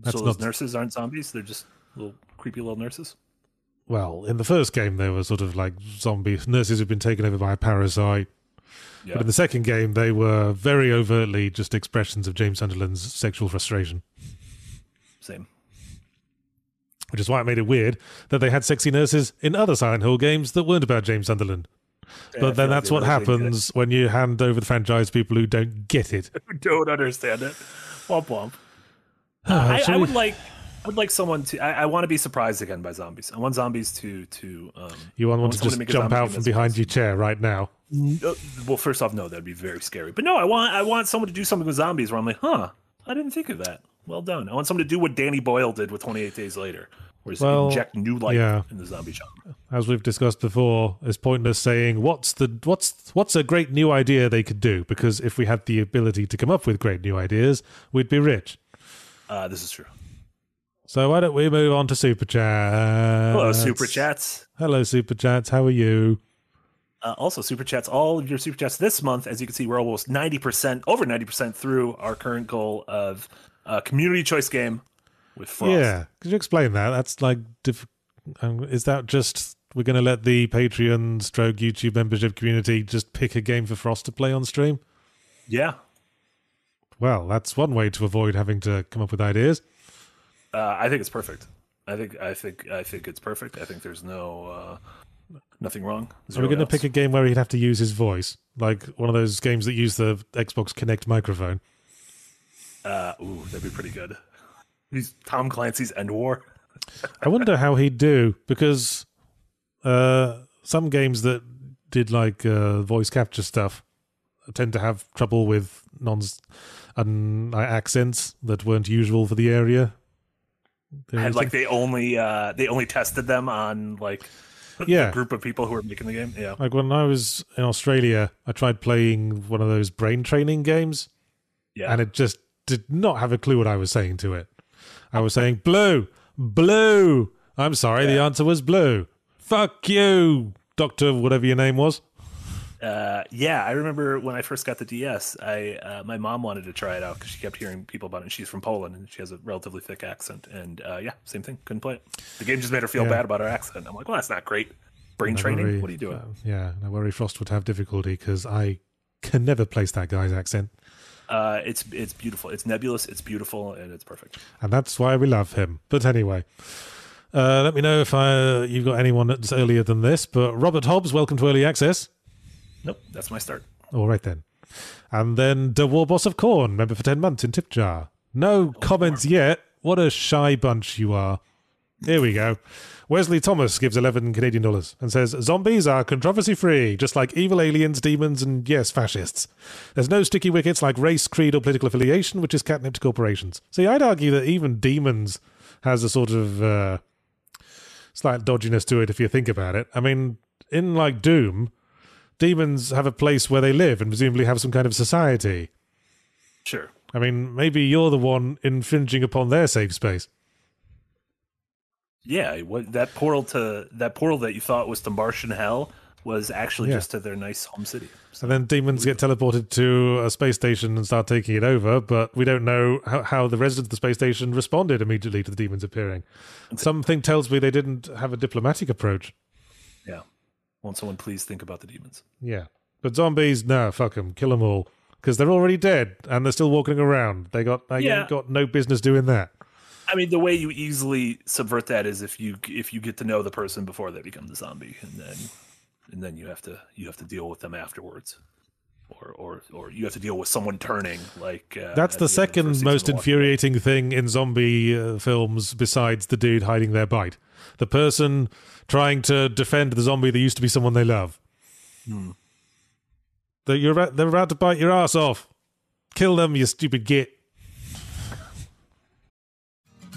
That's so those not- nurses aren't zombies; they're just little creepy little nurses. Well, in the first game, they were sort of like zombie nurses who'd been taken over by a parasite. Yeah. But in the second game, they were very overtly just expressions of James Sunderland's sexual frustration. Same. Which is why it made it weird that they had sexy nurses in other Silent Hill games that weren't about James Sunderland. Yeah, but feel then that's what really didn't get it. happens when you hand over the franchise to people who don't get it. *laughs* Who don't understand it. Womp womp. Ah, *sighs* I, I would like. I would like someone to. I, I want to be surprised again by zombies. I want zombies to to. Um, You want I one to just make a jump out from that's behind your chair right now. Uh, well, first off, no, that'd be very scary. But no, I want I want someone to do something with zombies where I'm like, huh, I didn't think of that. Well done. I want someone to do what Danny Boyle did with 28 Days Later, Whereas Well, inject new life yeah. in the zombie genre. as we've discussed before, it's pointless saying what's the what's what's a great new idea they could do because if we had the ability to come up with great new ideas, we'd be rich. Uh, this is true. So why don't we move on to super chat? Hello, super chats. Hello, super chats. How are you? Uh, also, super chats. All of your super chats this month, as you can see, we're almost ninety percent, over ninety percent through our current goal of uh, community choice game with Frost. Yeah, could you explain that? That's like, diff- um, is that just we're going to let the Patreon stroke YouTube membership community just pick a game for Frost to play on stream? yeah. Well, that's one way to avoid having to come up with ideas. Uh, I think it's perfect. I think I think I think it's perfect. I think there's no uh, nothing wrong. Are we going to pick a game where he'd have to use his voice, like one of those games that use the Xbox Kinect microphone? Uh, ooh, that'd be pretty good. He's Tom Clancy's EndWar. I wonder how he'd do because uh, some games that did like uh, voice capture stuff tend to have trouble with non un- accents that weren't usual for the area. And like they only uh, they only tested them on like *laughs* Yeah. a group of people who were making the game. Yeah. like when I was in Australia, I tried playing one of those brain training games, Yeah. and it just did not have a clue what I was saying to it. I was saying blue, blue. I'm sorry, the answer was blue. Fuck you, Doctor, whatever your name was. Uh, yeah, I remember when I first got the DS. I uh, my mom wanted to try it out because she kept hearing people about it. And she's from Poland and she has a relatively thick accent. And uh, yeah, same thing. Couldn't play it. The game just made her feel Yeah. bad about her accent. I'm like, well, that's not great. Brain I training. worry- what are you doing? yeah, I worry Frost would have difficulty because I can never place that guy's accent, Uh, it's it's beautiful. It's nebulous. It's beautiful, and it's perfect. and that's why we love him. But anyway. Uh, let me know if I, you've got anyone that's earlier than this. But Robert Hobbs, welcome to Early Access. Nope, that's my start. All right then. And then the War Boss of Corn, member for 10 months in tip jar. No comments yet. What a shy bunch you are. Here we go. Wesley Thomas gives 11 Canadian dollars and says Zombies are controversy free, just like evil aliens, demons, and yes, fascists. There's no sticky wickets like race, creed, or political affiliation, which is catnip to corporations. See, I'd argue that even demons has a sort of uh, slight dodginess to it if you think about it. I mean, in like Doom, demons have a place where they live and presumably have some kind of society. Sure. I mean, maybe you're the one infringing upon their safe space. Yeah, what that portal to that portal that you thought was to Martian hell was actually Yeah. just to their nice home city. And then demons get teleported to a space station and start taking it over, but we don't know how, how the residents of the space station responded immediately to the demons appearing. Something tells me they didn't have a diplomatic approach. Yeah. Won't someone please think about the demons? Yeah. But zombies, no, fuck them, kill them all. Because they're already dead and they're still walking around. They got they Yeah. got no business doing that. I mean, the way you easily subvert that is if you if you get to know the person before they become the zombie, and then and then you have to you have to deal with them afterwards, or or or you have to deal with someone turning like. Uh, That's at the second season most of Walking Dead. infuriating thing in zombie uh, films besides the dude hiding their bite. The person trying to defend the zombie that used to be someone they love. Hmm. That you're they're about to bite your ass off. Kill them, you stupid git.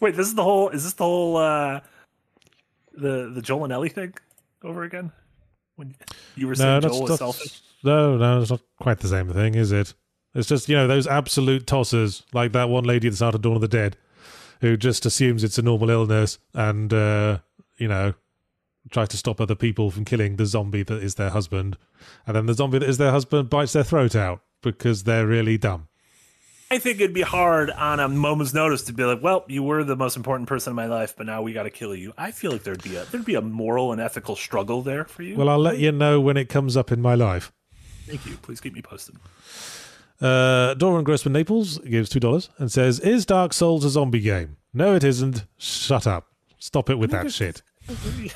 Wait, this is the whole. Is this the whole uh, the the Joel and Ellie thing over again? When you were saying No, Joel that's selfish. no, no, it's not quite the same thing, is it? It's just you know those absolute tossers, like that one lady that's out of Dawn of the Dead, who just assumes it's a normal illness and uh, you know tries to stop other people from killing the zombie that is their husband, and then the zombie that is their husband bites their throat out because they're really dumb. I think it'd be hard on a moment's notice to be like, "Well, you were the most important person in my life, but now we got to kill you." I feel like there'd be a there'd be a moral and ethical struggle there for you. Well, I'll let you know when it comes up in my life. Thank you. Please keep me posted. Uh, Doran Grossman Naples gives two dollars and says, "Is Dark Souls a zombie game? No, it isn't. Shut up. Stop it with that shit." *laughs*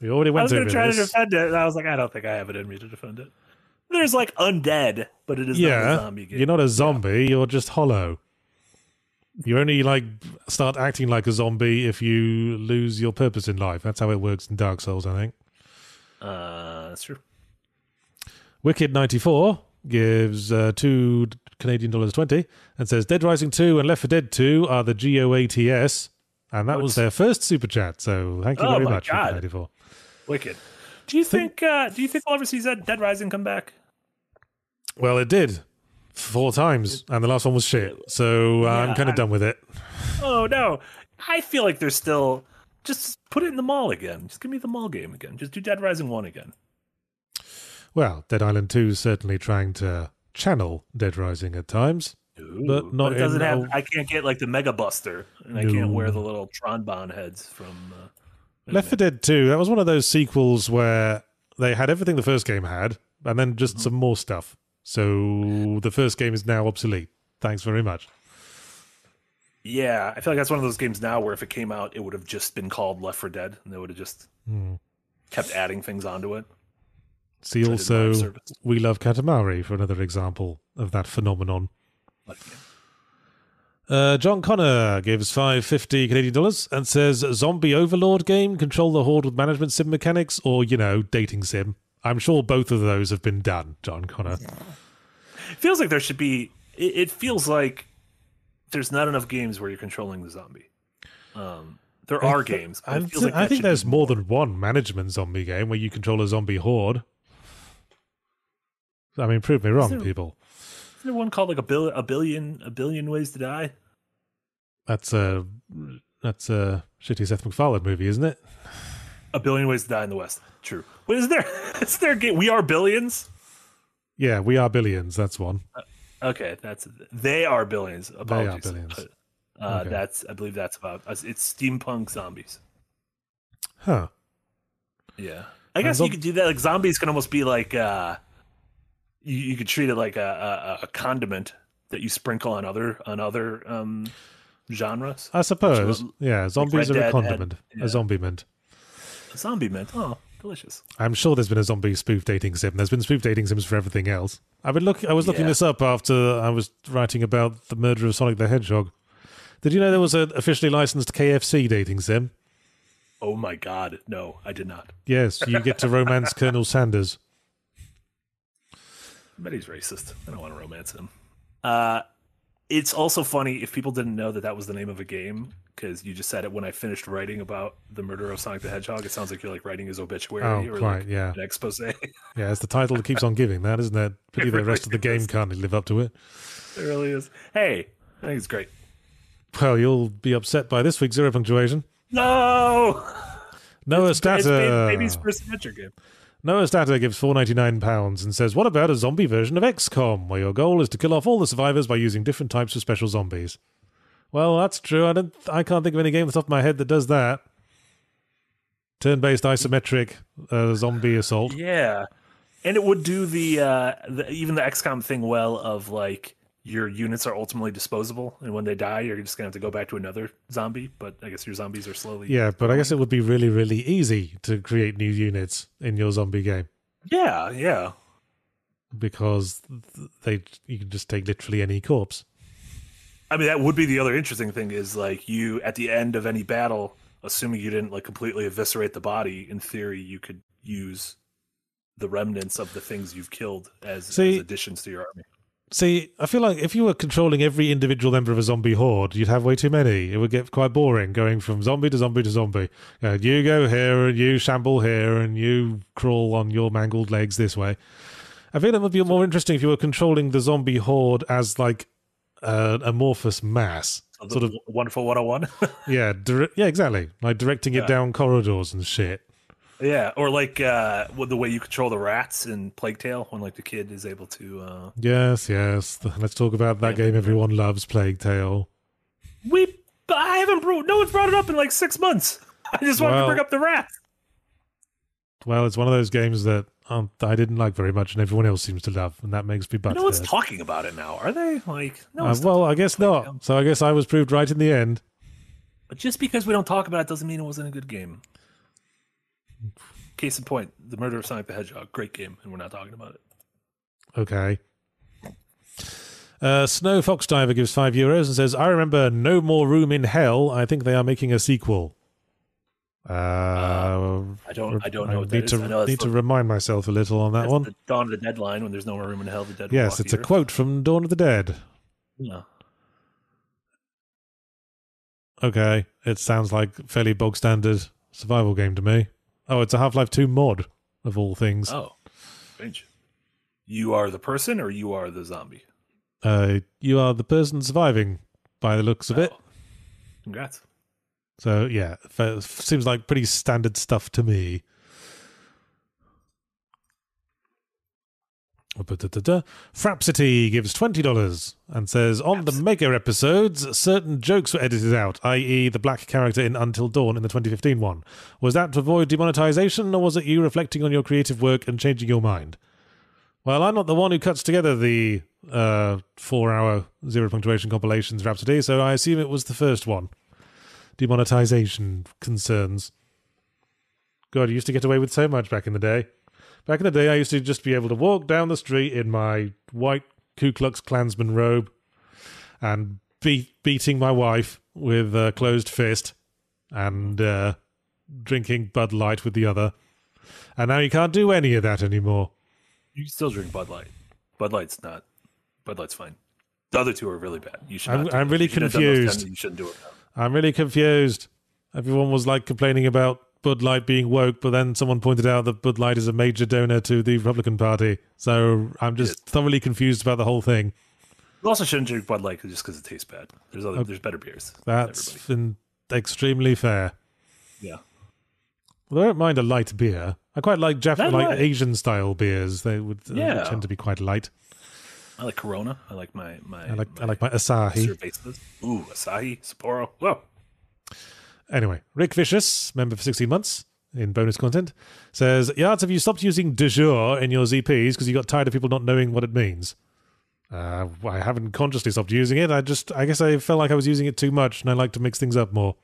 We already went. I was going to try to defend it, and I was like, I don't think I have it in me to defend it. There's like undead, but it is not a yeah, zombie game. you're not a zombie. You're just hollow. You only like start acting like a zombie if you lose your purpose in life. That's how it works in Dark Souls, I think. Uh, that's true. Wicked ninety four gives uh, two Canadian dollars twenty and says Dead Rising two and Left 4 Dead two are the GOATS, and that was their first super chat. So thank you Oh very my much. Wicked ninety four. Wicked. Do you think? Uh, do you think we'll ever see Zed- Dead Rising come back? Well, it did four times, and the last one was shit. So uh, I'm kind of done with it. Oh no! I feel like there's still. Just put it in the mall again. Just give me the mall game again. Just do Dead Rising one again. Well, Dead Island two is certainly trying to channel Dead Rising at times. But Ooh, not it doesn't have. I can't get like the Mega Buster, and I can't wear the little Tron heads from. Uh, Left 4 Dead 2, that was one of those sequels where they had everything the first game had, and then just some more stuff. So the first game is now obsolete. Thanks very much. Yeah, I feel like that's one of those games now where if it came out, it would have just been called Left 4 Dead, and they would have just Hmm. kept adding things onto it. See also. We Love Katamari for another example of that phenomenon. Like, yeah. Uh, John Connor gives 550 Canadian dollars and says zombie overlord game, control the horde with management sim mechanics, or, you know, dating sim. I'm sure both of those have been done, John Connor. It feels like there should be. It, it feels like there's not enough games where you're controlling the zombie. Um, there are games. but I, it feels like I think should be there's more than one management zombie game where you control a zombie horde. I mean, prove me wrong, there- people. There one called like a bill, a billion, a billion ways to die? That's a that's a shitty Seth MacFarlane movie, isn't it? A billion ways to die in the West. True. Wait, is there? *laughs* Is there? We are billions. Yeah, we are billions. That's one. Okay, that's they are billions. Apologies. billions. Uh, Okay. That's I believe that's about it's steampunk zombies. Huh. Yeah, I guess you could do that. Like zombies can almost be like uh, you, you could treat it like a, a, a condiment that you sprinkle on other on other um genres. I suppose. Yeah, zombies Red are a Dead had- condiment, yeah. a zombie mint. A zombie mint. Oh, delicious. I'm sure there's been a zombie spoof dating sim. There's been spoof dating sims for everything else. I've been look. I was looking Yeah. this up after I was writing about the murder of Sonic the Hedgehog. Did you know there was an officially licensed KFC dating sim? Oh my god, no, I did not. Yes, you get to romance *laughs* Colonel Sanders. I bet he's racist. I don't want to romance him. Uh, it's also funny if people didn't know that that was the name of a game because you just said it when I finished writing about the murder of Sonic the Hedgehog. It sounds like you're like writing his obituary Oh, or quite, like yeah. an expose. *laughs* Yeah, it's the title that keeps on giving that, isn't it? Pity the rest of the game can't live up to it. It really is. Hey, I think it's great. Well, you'll be upset by this week's zero punctuation. No, Noah Statter. baby's first adventure game. Noah Statter gives four ninety nine pounds and says, "What about a zombie version of XCOM, where your goal is to kill off all the survivors by using different types of special zombies?" Well, that's true. I don't. I can't think of any game off the top of my head that does that. Turn based isometric uh, zombie assault. Yeah, and it would do the, uh, the even the XCOM thing well of like your units are ultimately disposable, and when they die, you're just gonna have to go back to another zombie. But I guess your zombies are slowly. Yeah, but I guess it would be really, really easy to create new units in your zombie game Yeah, yeah. because they you can just take literally any corpse. I mean, that would be the other interesting thing is like you at the end of any battle, assuming you didn't like completely eviscerate the body, in theory, you could use the remnants of the things you've killed as, See- as additions to your army. See, I feel like if you were controlling every individual member of a zombie horde, you'd have way too many. It would get quite boring going from zombie to zombie to zombie. Uh, you go here and you shamble here and you crawl on your mangled legs this way. I feel it would be more interesting if you were controlling the zombie horde as like an amorphous mass. Sort of, wonderful 101. *laughs* yeah, dire- yeah, yeah, exactly. Like directing it Yeah. down corridors and shit. Yeah, or like uh, the way you control the rats in Plague Tale when like the kid is able to. Uh, Yes, yes. Let's talk about that game everyone loves, Plague Tale. we, I haven't brought. No one's brought it up in like six months. I just wanted Well- to bring up the rats. Well, it's one of those games that um, I didn't like very much, and everyone else seems to love, and that makes me butthurt. No one's talking about it now, are they? Like, no Uh, well, I guess not. Tale. So I guess I was proved right in the end. But just because we don't talk about it doesn't mean it wasn't a good game. Case in point, The Murder of Sonic the Hedgehog, great game, and we're not talking about it. Okay. Uh, Snow Fox Diver gives five euros and says, "I remember No More Room in Hell. I think they are making a sequel." Uh, I don't, I don't know. what need that to is. I know need to remind myself a little on that one. Dawn of the Dead line when there's no more room in hell. The dead. Yes, it's a quote from Dawn of the Dead. Yeah. Okay, it sounds like fairly bog standard survival game to me. Oh, it's a Half Life Two mod of all things. Oh, strange. You are the person, or you are the zombie. Uh, you are the person surviving by the looks of it. Oh. Congrats. So yeah, f- seems like pretty standard stuff to me. Frapsity gives twenty dollars and says on the Mega episodes, certain jokes were edited out, i.e., the black character in Until Dawn in the 2015 one. Was that to avoid demonetization, or was it you reflecting on your creative work and changing your mind? Well, I'm not the one who cuts together the uh, four-hour zero punctuation compilations Rhapsody, so I assume it was the first one demonetization concerns. God, you used to get away with so much back in the day. Back in the day, I used to just be able to walk down the street in my white Ku Klux Klansman robe and be- beating my wife with a closed fist and uh, drinking Bud Light with the other. And now you can't do any of that anymore. You can still drink Bud Light. Bud Light's not. Bud Light's fine. The other two are really bad. You should. I'm- I'm really You should have done those confused. You shouldn't do it. now. I'm really confused. Everyone was like complaining about Bud Light being woke, but then someone pointed out that Bud Light is a major donor to the Republican Party. So I'm just thoroughly confused about the whole thing. You also shouldn't drink Bud Light just because it tastes bad. There's other. There's better beers. That's extremely fair. Yeah. Well, I don't mind a light beer. I quite like Jap- like Asian style beers. They would uh, tend to be quite light. I like Corona. I like my my. I like I like my Asahi. cervezas. Ooh, Asahi, Sapporo. Whoa. Anyway, Rick Vicious, member for 16 months in bonus content, says, Yards, have you stopped using de jour in your ZPs because you got tired of people not knowing what it means? Uh, I haven't consciously stopped using it. I just, I guess I felt like I was using it too much and I like to mix things up more.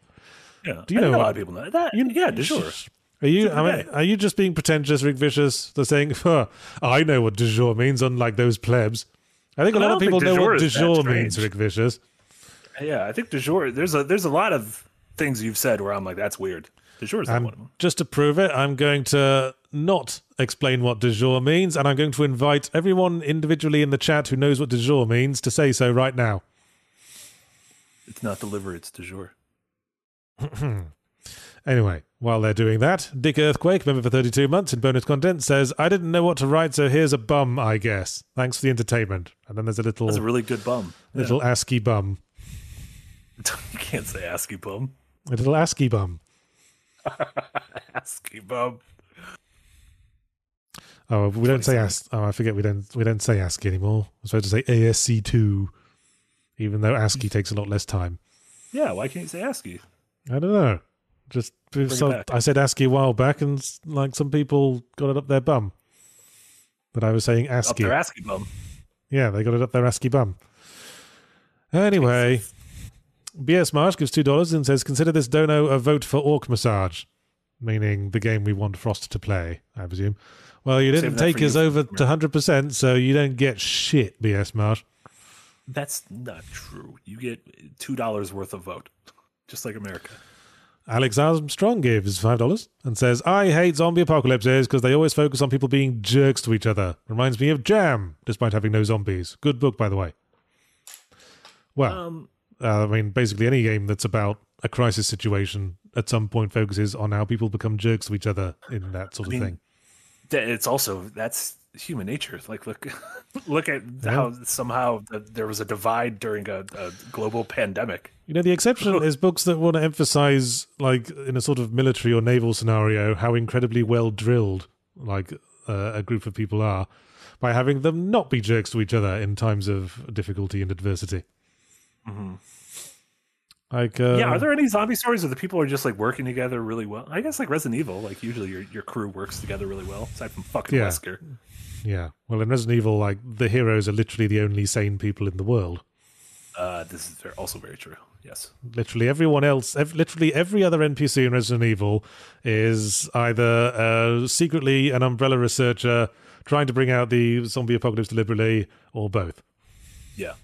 Yeah. Do you I know a lot of people know that? You- yeah, de jour. Are you, I mean, are you just being pretentious, Rick Vicious? They're saying, huh, I know what de jour means, unlike those plebs. I think a lot of people know what de jour means, Rick Vicious. Yeah, I think de jour. There's a there's a lot of things you've said where I'm like, that's weird. De jour is not one of them. just to prove it, I'm going to not explain what de jour means, and I'm going to invite everyone individually in the chat who knows what de jour means to say so right now. It's not delivery. It's de jour. *clears throat* Anyway, while they're doing that, Dick Earthquake, member for 32 months in bonus content, says, I didn't know what to write, so here's a bum, I guess. Thanks for the entertainment. And then there's a little That's a really good bum. little ASCII bum. *laughs* you can't say ASCII bum. A little ASCII bum. *laughs* ASCII bum. Oh, we don't say ASCII. Oh, I forget we don't we don't say ASCII anymore. I'm supposed to say ASC2, even though ASCII takes a lot less time. Yeah, why can't you say ASCII? I don't know. Just so. I said ASCII a while back, and like some people got it up their bum. But I was saying Up ASCII. their ASCII bum. Yeah, they got it up their ASCII bum. Anyway, BS Marsh gives two dollars and says, "Consider this dono a vote for Orc Massage," meaning the game we want Frost to play. I presume. Well, you didn't take us you. over to hundred percent, so you don't get shit, BS Marsh. That's not true. You get two dollars worth of vote, just like America. Alex Armstrong gives five dollars and says, "I hate zombie apocalypses because they always focus on people being jerks to each other. Reminds me of Jam, despite having no zombies. Good book, by the way. Well, Um, uh, I mean, basically any game that's about a crisis situation at some point focuses on how people become jerks to each other in that sort of mean, thing. it's also that's human nature. Like look, *laughs* look at how somehow the, there was a divide during a, a global pandemic. You know, the exception *laughs* is books that want to emphasize, like in a sort of military or naval scenario, how incredibly well drilled, like uh, a group of people are, by having them not be jerks to each other in times of difficulty and adversity. Like, uh, yeah, are there any zombie stories where the people are just like working together really well? I guess like Resident Evil, like usually your your crew works together really well, aside from fucking Yeah. Wesker. yeah. Well, in Resident Evil, like the heroes are literally the only sane people in the world. Uh, this is also very true. Yes. Literally everyone else, ev- literally every other NPC in Resident Evil is either uh, secretly an umbrella researcher trying to bring out the zombie apocalypse deliberately, or both. Yeah.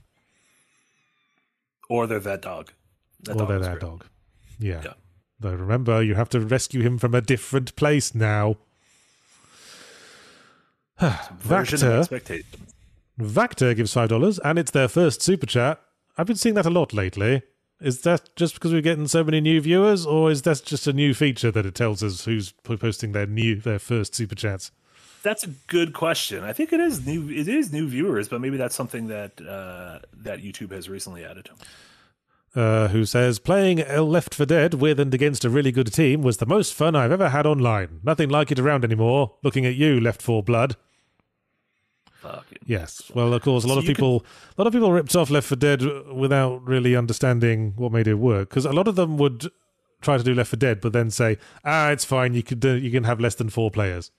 Or they're that dog. That or they're their dog. Yeah. Yeah. Though remember, you have to rescue him from a different place now. *sighs* Vactor. Vactor gives five dollars, and it's their first super chat. I've been seeing that a lot lately. Is that just because we're getting so many new viewers, or is that just a new feature that it tells us who's posting their new their first super chats? That's a good question. I think it is new. It is new viewers, but maybe that's something that uh, that YouTube has recently added. Uh, who says playing Left 4 Dead with and against a really good team was the most fun I've ever had online. Nothing like it around anymore. Looking at you, Left for Blood. Fucking Yes. Well, of course, a lot So of you could- people, a lot of people ripped off Left 4 Dead without really understanding what made it work. Because a lot of them would try to do Left 4 Dead, but then say, "Ah, it's fine. You could do, you can have less than four players.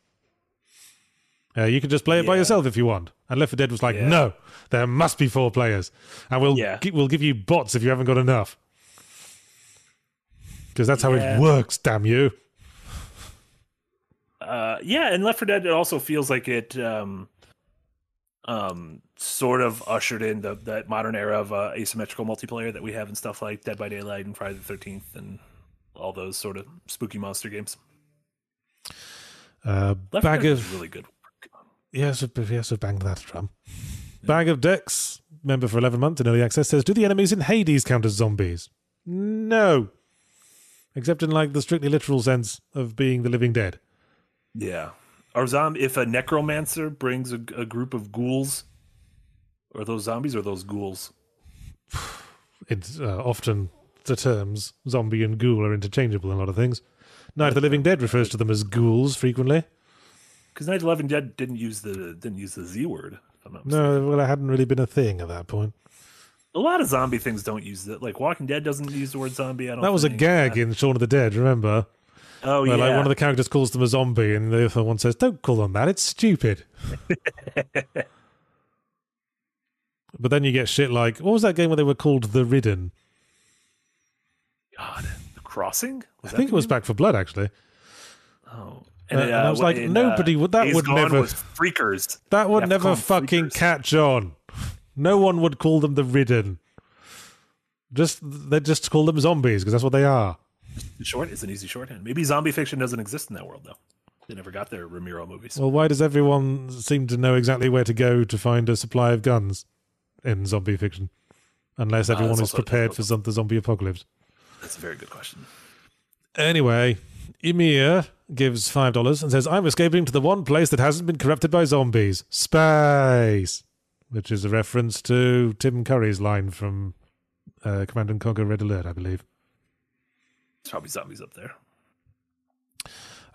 Uh, you can just play it by yourself if you want." And Left 4 Dead was like, Yeah. "No, there must be four players, and we'll Yeah. gi- we'll give you bots if you haven't got enough." Because that's how Yeah. it works. Damn you! Uh, yeah, and Left 4 Dead it also feels like it um, um, sort of ushered in the that modern era of uh, asymmetrical multiplayer that we have and stuff like Dead by Daylight and Friday the Thirteenth and all those sort of spooky monster games. Uh, Left 4 bag Dead of is really good. Yes, yes, banged that drum. Bag of Decks, member for 11 months in early access, says Do the enemies in Hades count as zombies? No. Except in like the strictly literal sense of being the living dead. Yeah. Are zom- if a necromancer brings a, a group of ghouls, are those zombies or those ghouls? It's uh, often the terms zombie and ghoul are interchangeable in a lot of things. Night of the Living Dead refers to them as ghouls frequently. Because Night of the Living Dead didn't use the didn't use the Z word. If I'm not mistaken. No, well, it hadn't really been a thing at that point. A lot of zombie things don't use that. Like Walking Dead doesn't use the word zombie. I don't. That was a gag in Shaun of the Dead, remember? Oh Where yeah. like one of the characters calls them a zombie, and the other one says, "Don't call them that. It's stupid." *laughs* but then you get shit like what was that game where they were called the Ridden? God, the Crossing. I think it was? Back 4 Blood actually. Oh. Uh, and I was like, in, nobody would- that would never- freakers. That would You have to never fucking freakers. catch on. No one would call them the Ridden. Just they just call them zombies because that's what they are. Short is an easy shorthand. Maybe zombie fiction doesn't exist in that world though. They never got their Romero movies. Well, why does everyone seem to know exactly where to go to find a supply of guns in zombie fiction? Unless Ah, everyone that's is prepared for some, the zombie apocalypse. That's a very good question. Anyway, Emir gives five dollars and says, "I'm escaping to the one place that hasn't been corrupted by zombies, space," which is a reference to Tim Curry's line from uh, Command and Conquer: Red Alert, I believe. There's probably zombies up there.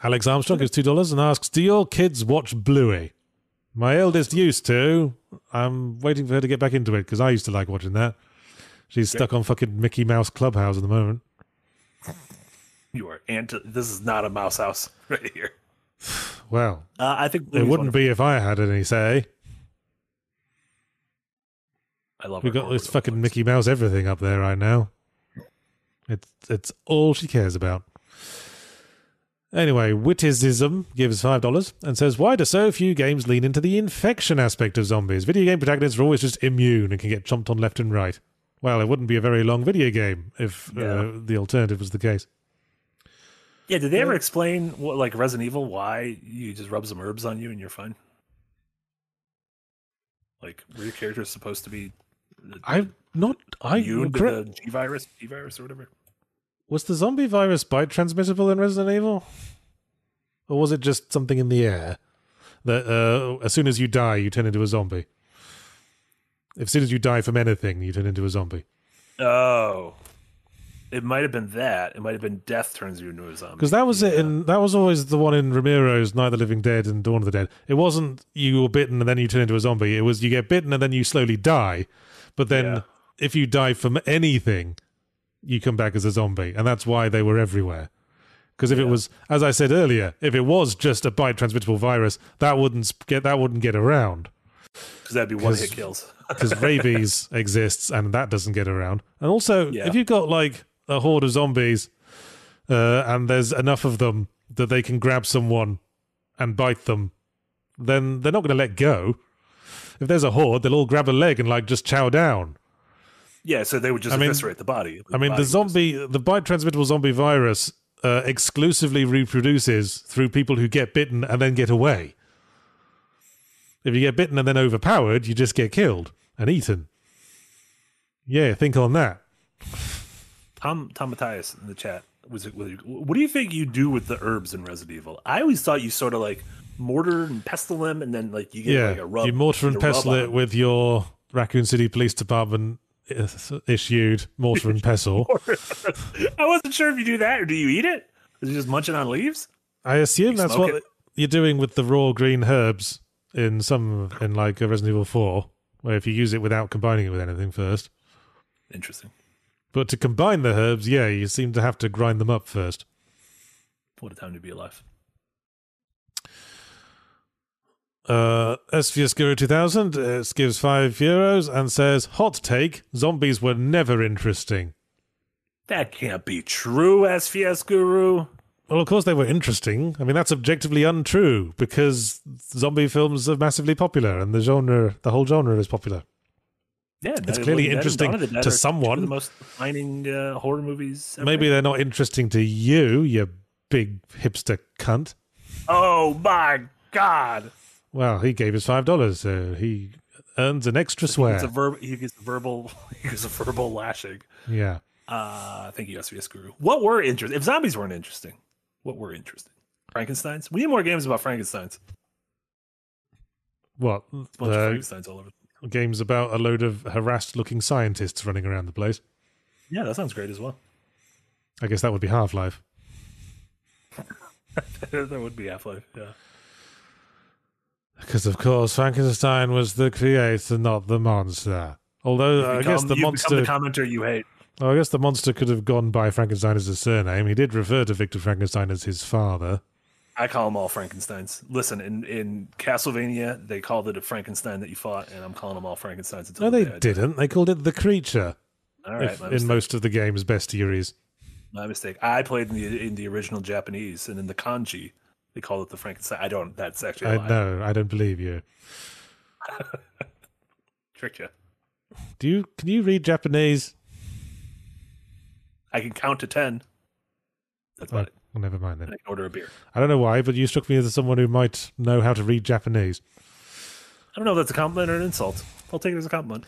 Alex Armstrong gives two dollars and asks, "Do your kids watch Bluey?" My eldest used to. I'm waiting for her to get back into it because I used to like watching that. She's stuck on fucking Mickey Mouse Clubhouse at the moment. You are anti. This is not a mouse house *laughs* right here. Well, Uh, I think it wouldn't be if I had any say. I love. We've got this fucking looks. Mickey Mouse everything up there right now. It's it's all she cares about. Anyway, Wittisism gives five dollars and says, "Why do so few games lean into the infection aspect of zombies? Video game protagonists are always just immune and can get chomped on left and right. Well, it wouldn't be a very long video game if uh, the alternative was the case. Yeah, did they ever explain what like Resident Evil why you just rub some herbs on you and you're fine? Like were your characters supposed to be I'm not I correct- the G virus, G virus or whatever? was the zombie virus bite transmissible in Resident Evil, or was it just something in the air that uh, as soon as you die you turn into a zombie? As soon as you die from anything, you turn into a zombie. Oh. It might have been that. It might have been death turns you into a zombie. Because that was it. Yeah. In that was always the one in Romero's Night of the Living Dead and Dawn of the Dead. It wasn't you were bitten and then you turn into a zombie. It was you get bitten and then you slowly die. But then Yeah. if you die from anything, you come back as a zombie, and that's why they were everywhere. Because if it was, as I said earlier, if it was just a bite transmittable virus, that wouldn't get that wouldn't get around. Because that'd be one hit *laughs* 'Cause- kills. because rabies exists and that doesn't get around. And also, Yeah. if you've got like a horde of zombies uh, and there's enough of them that they can grab someone and bite them, then they're not going to let go. If there's a horde, they'll all grab a leg and like just chow down. Yeah, so they would just I mean- eviscerate the body. I mean, body the would just- zombie, the bite transmittable zombie virus uh, exclusively reproduces through people who get bitten and then get away. If you get bitten and then overpowered, you just get killed and eaten. Yeah, think on that. Tom Tom Matthias in the chat was it? What do you think you do with the herbs in Resident Evil? I always thought you sort of like mortar and pestle them, and then like you get yeah, like a rub. you mortar and pestle it with your Raccoon City Police Department issued mortar and pestle. *laughs* I wasn't sure if you do that or do you eat it? Is it just munching on leaves? I assume You that's what it? you're doing with the raw green herbs in some in like a Resident Evil 4, where if you use it without combining it with anything first. Interesting. But to combine the herbs, yeah, you seem to have to grind them up first. What a time to be alive. Uh, Esfiascuro 2000 uh, gives 5 euros and says, Hot take, zombies were never interesting. That can't be true, SVS Guru. Well, of course they were interesting. I mean, that's objectively untrue because zombie films are massively popular and the genre, the whole genre is popular. Yeah, of clearly Living Dead and interesting of the Dead to of someone. The most defining uh, horror movies. Ever. Maybe they're not interesting to you, you big hipster cunt. Oh my god! Well, he gave us $5, so he earns an extra swear. It's a verb. He gets a verbal. *laughs* He gets a verbal lashing. yeah. Uh, thank you, SVS Guru. What were interesting? If zombies weren't interesting, what were interesting? Frankenstein's. We need more games about Frankenstein's. What? A bunch of Uh, Frankenstein's all over. Games about a load of harassed looking scientists running around the place. Yeah, that sounds great as well. I guess that would be Half Life. *laughs* that would be Half Life. Yeah. Because, of course, Frankenstein was the creator, not the monster. Although, I guess Become- the you monster. become the commenter you hate. oh, I guess the monster could have gone by Frankenstein as a surname. He did refer to Victor Frankenstein as his father. I call them all Frankensteins. Listen, in, in Castlevania, they called it a Frankenstein that you fought, and I'm calling them all Frankensteins. Until No, the they didn't. They called it the creature All right, if- in most of the game's bestiaries. My mistake. I played in the in the original Japanese, and in the kanji, they called it the Frankenstein. I don't. That's actually I no, I don't believe you. *laughs* Trick you. Do you? Can you read Japanese? I can count to ten. That's Oh, about it. well, never mind then. I can order a beer. I don't know why, but you struck me as someone who might know how to read Japanese. I don't know if that's a compliment or an insult. I'll take it as a compliment.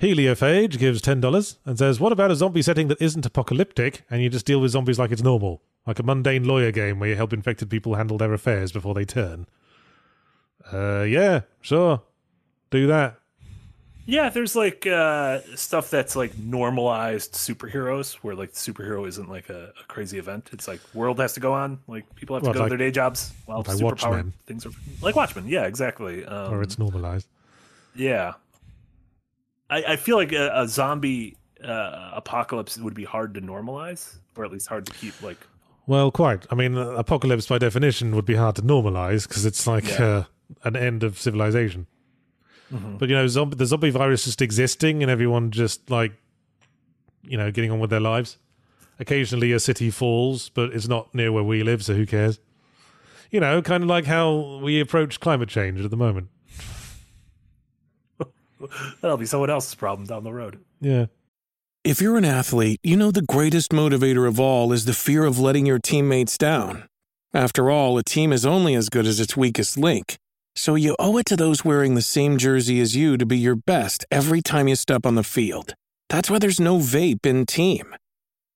Heliophage gives ten dollars and says, "What about a zombie setting that isn't apocalyptic and you just deal with zombies like it's normal, like a mundane lawyer game where you help infected people handle their affairs before they turn?" Uh, yeah, sure, do that. Yeah, there's like uh, stuff that's like normalized superheroes, where like the superhero isn't like a, a crazy event. It's like world has to go on. Like people have to Well, go like- to their day jobs while like superpowered Watchmen. things are like Watchmen. Yeah, exactly. Um, or it's normalized. Yeah, I, I feel like a, a zombie uh, apocalypse would be hard to normalize, or at least hard to keep. Like, Well, quite. I mean, uh, apocalypse by definition would be hard to normalize because it's like Yeah. uh, an end of civilization. Mm-hmm. But you know, zombie, the zombie virus just existing and everyone just like, you know, getting on with their lives. Occasionally, a city falls, but it's not near where we live, so who cares? You know, kind of like how we approach climate change at the moment. *laughs* that'll be someone else's problem down the road. Yeah. If you're an athlete, you know the greatest motivator of all is the fear of letting your teammates down. After all, a team is only as good as its weakest link. So you owe it to those wearing the same jersey as you to be your best every time you step on the field. That's why there's no vape in team.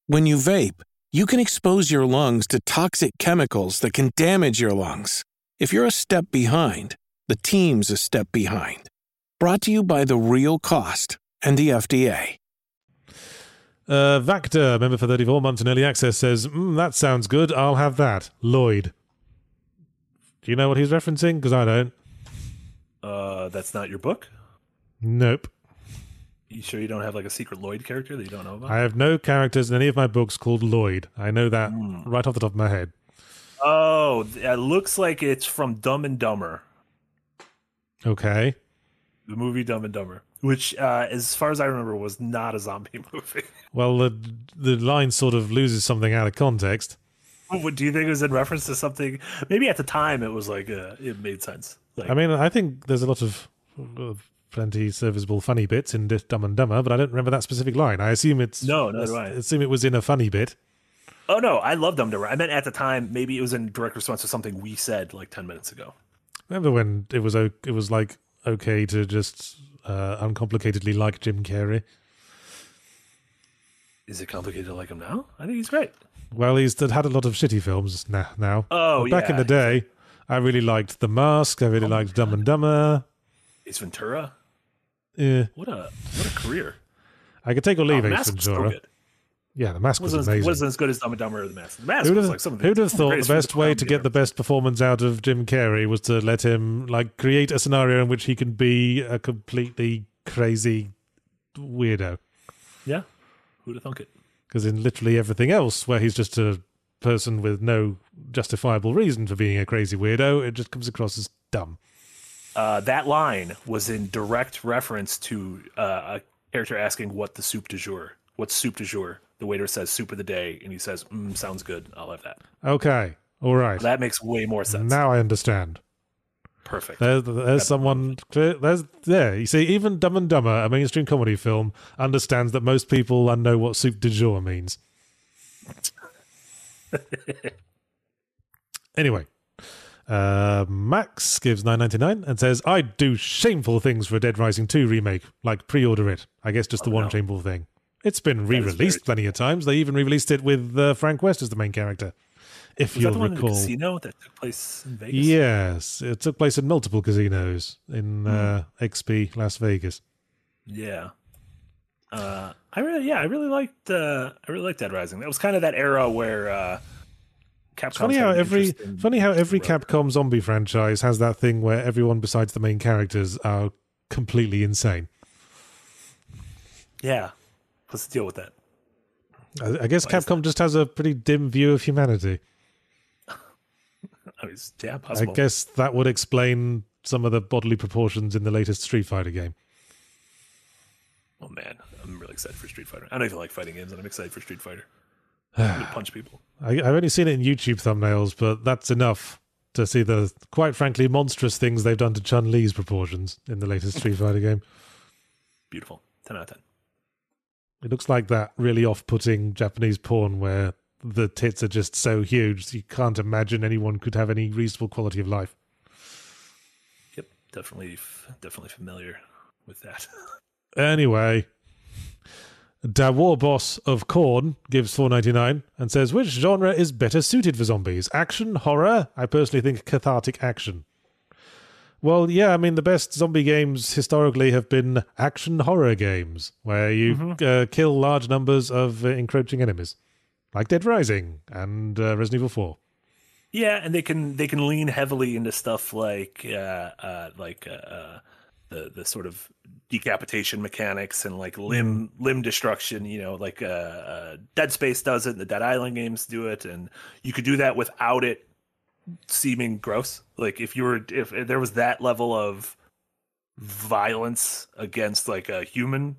When you vape, you can expose your lungs to toxic chemicals that can damage your lungs. If you're a step behind, the team's a step behind. Brought to you by The Real Cost and the FDA. Uh, Vactor, member for 34 months in early access, says, mm, That sounds good. I'll have that. Lloyd. Do you know what he's referencing? Because I don't. Uh, that's not your book. Nope. You sure you don't have like a secret Lloyd character that you don't know about? I have no characters in any of my books called Lloyd. I know that Hmm. right off the top of my head. Oh, it looks like it's from Dumb and Dumber, Okay. the movie Dumb and Dumber. which, uh, as far as I remember, was not a zombie *laughs* movie. Well, the the line sort of loses something out of context. *laughs* What do you think it was in reference to something? Maybe at the time it was like uh, it made sense. Like, I mean, I think there's a lot of plenty serviceable funny bits in Dumb and Dumber, but I don't remember that specific line. I assume it's No, do I. assume it was in a funny bit. oh no, I love them to. I meant at the time. Maybe it was in direct response to something we said like ten minutes ago. Remember when it was it was like okay to just uh, uncomplicatedly like Jim Carrey? Is it complicated to like him now? I think he's great. Well, he's had a lot of shitty films na- now. Oh, But back in the day, I really liked The Mask. I really oh liked Dumb and Dumber. Ace Ventura. Yeah, What a what a career. I could take or uh, leave oh, Ace was so Ventura. yeah, The Mask was Wasn't as, amazing. wasn't as good as Dumb and Dumber or the Mask. The Mask Who'd was have, like some of the who'd have thought the best way to get the best performance out of Jim Carrey was to let him like create a scenario in which he can be a completely crazy weirdo? Yeah. Who'd have thunk it? Because in literally everything else, where he's just a person with no justifiable reason for being a crazy weirdo, it just comes across as dumb. Uh, that line was in direct reference to uh, a character asking what the soup du jour. What's soup du jour? The waiter says soup of the day, and he says, mm, "Sounds good. I'll have that." Okay, all right. That makes way more sense. Now I understand. Perfect. There's, there's someone. clear- There's there. You see, even Dumb and Dumber, a mainstream comedy film, understands that most people know what soup de jour means. *laughs* anyway, uh, Max gives nine ninety nine and says, "I'd do shameful things for a Dead Rising two remake, like pre-order it. I guess just the one no. shameful thing. It's been re-released plenty of times. They even re-released it with uh, Frank West as the main character. If was you'll that the one in the casino that took place in Vegas? Yes, it took place in multiple casinos in uh, XP Las Vegas. Yeah. Uh, I really, yeah, I really liked, uh, I really liked Dead Rising. That was kind of that era where uh, Capcom. Funny how every funny how every Capcom zombie franchise has that thing where everyone besides the main characters are completely insane. Yeah, let's deal with that. I, I guess Capcom just has a pretty dim view of humanity. *laughs* It's- yeah, I guess that would explain some of the bodily proportions in the latest Street Fighter game. Oh man, I'm really excited for Street Fighter. I don't even like fighting games, and I'm excited for Street Fighter. *sighs* Punch people. I, I've only seen it in YouTube thumbnails, but that's enough to see the quite frankly monstrous things they've done to Chun Li's proportions in the latest Street *laughs* Fighter game. Beautiful. Ten out of ten. It looks like that really off-putting Japanese porn where the tits are just so huge you can't imagine anyone could have any reasonable quality of life. Yep, definitely, definitely familiar with that. *laughs* Anyway, Da War Boss of Corn gives 4.99 and says which genre is better suited for zombies? Action, horror? I personally think cathartic action. Well, yeah, I mean the best zombie games historically have been action horror games where you uh, kill large numbers of uh, encroaching enemies, like Dead Rising and uh, Resident Evil 4. Yeah, and they can they can lean heavily into stuff like uh, uh, like uh, uh, the the sort of decapitation mechanics and like limb limb destruction. You know, like uh, uh, Dead Space does it, and the Dead Island games do it, and you could do that without it seeming gross. Like if you were if, if there was that level of violence against like a human.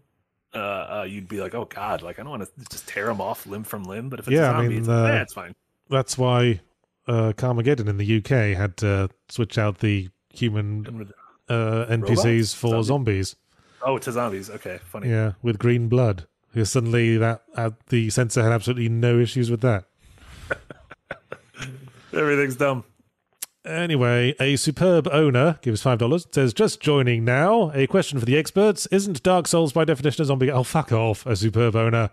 Uh, uh, you'd be like, oh god, like I don't want to just tear them off limb from limb. But if it's Yeah, a I zombie, mean, it's, like, uh, eh, it's fine. That's why uh, Carmageddon in the UK had to switch out the human uh, NPCs for Zombies? zombies. Oh, to zombies. Okay, funny. Yeah, with green blood. Because suddenly that uh, the censor had absolutely no issues with that. *laughs* Everything's dumb. Anyway, a superb owner gives five dollars. Says just joining now. A question for the experts: Isn't Dark Souls by definition a zombie? Oh, fuck off! A superb owner.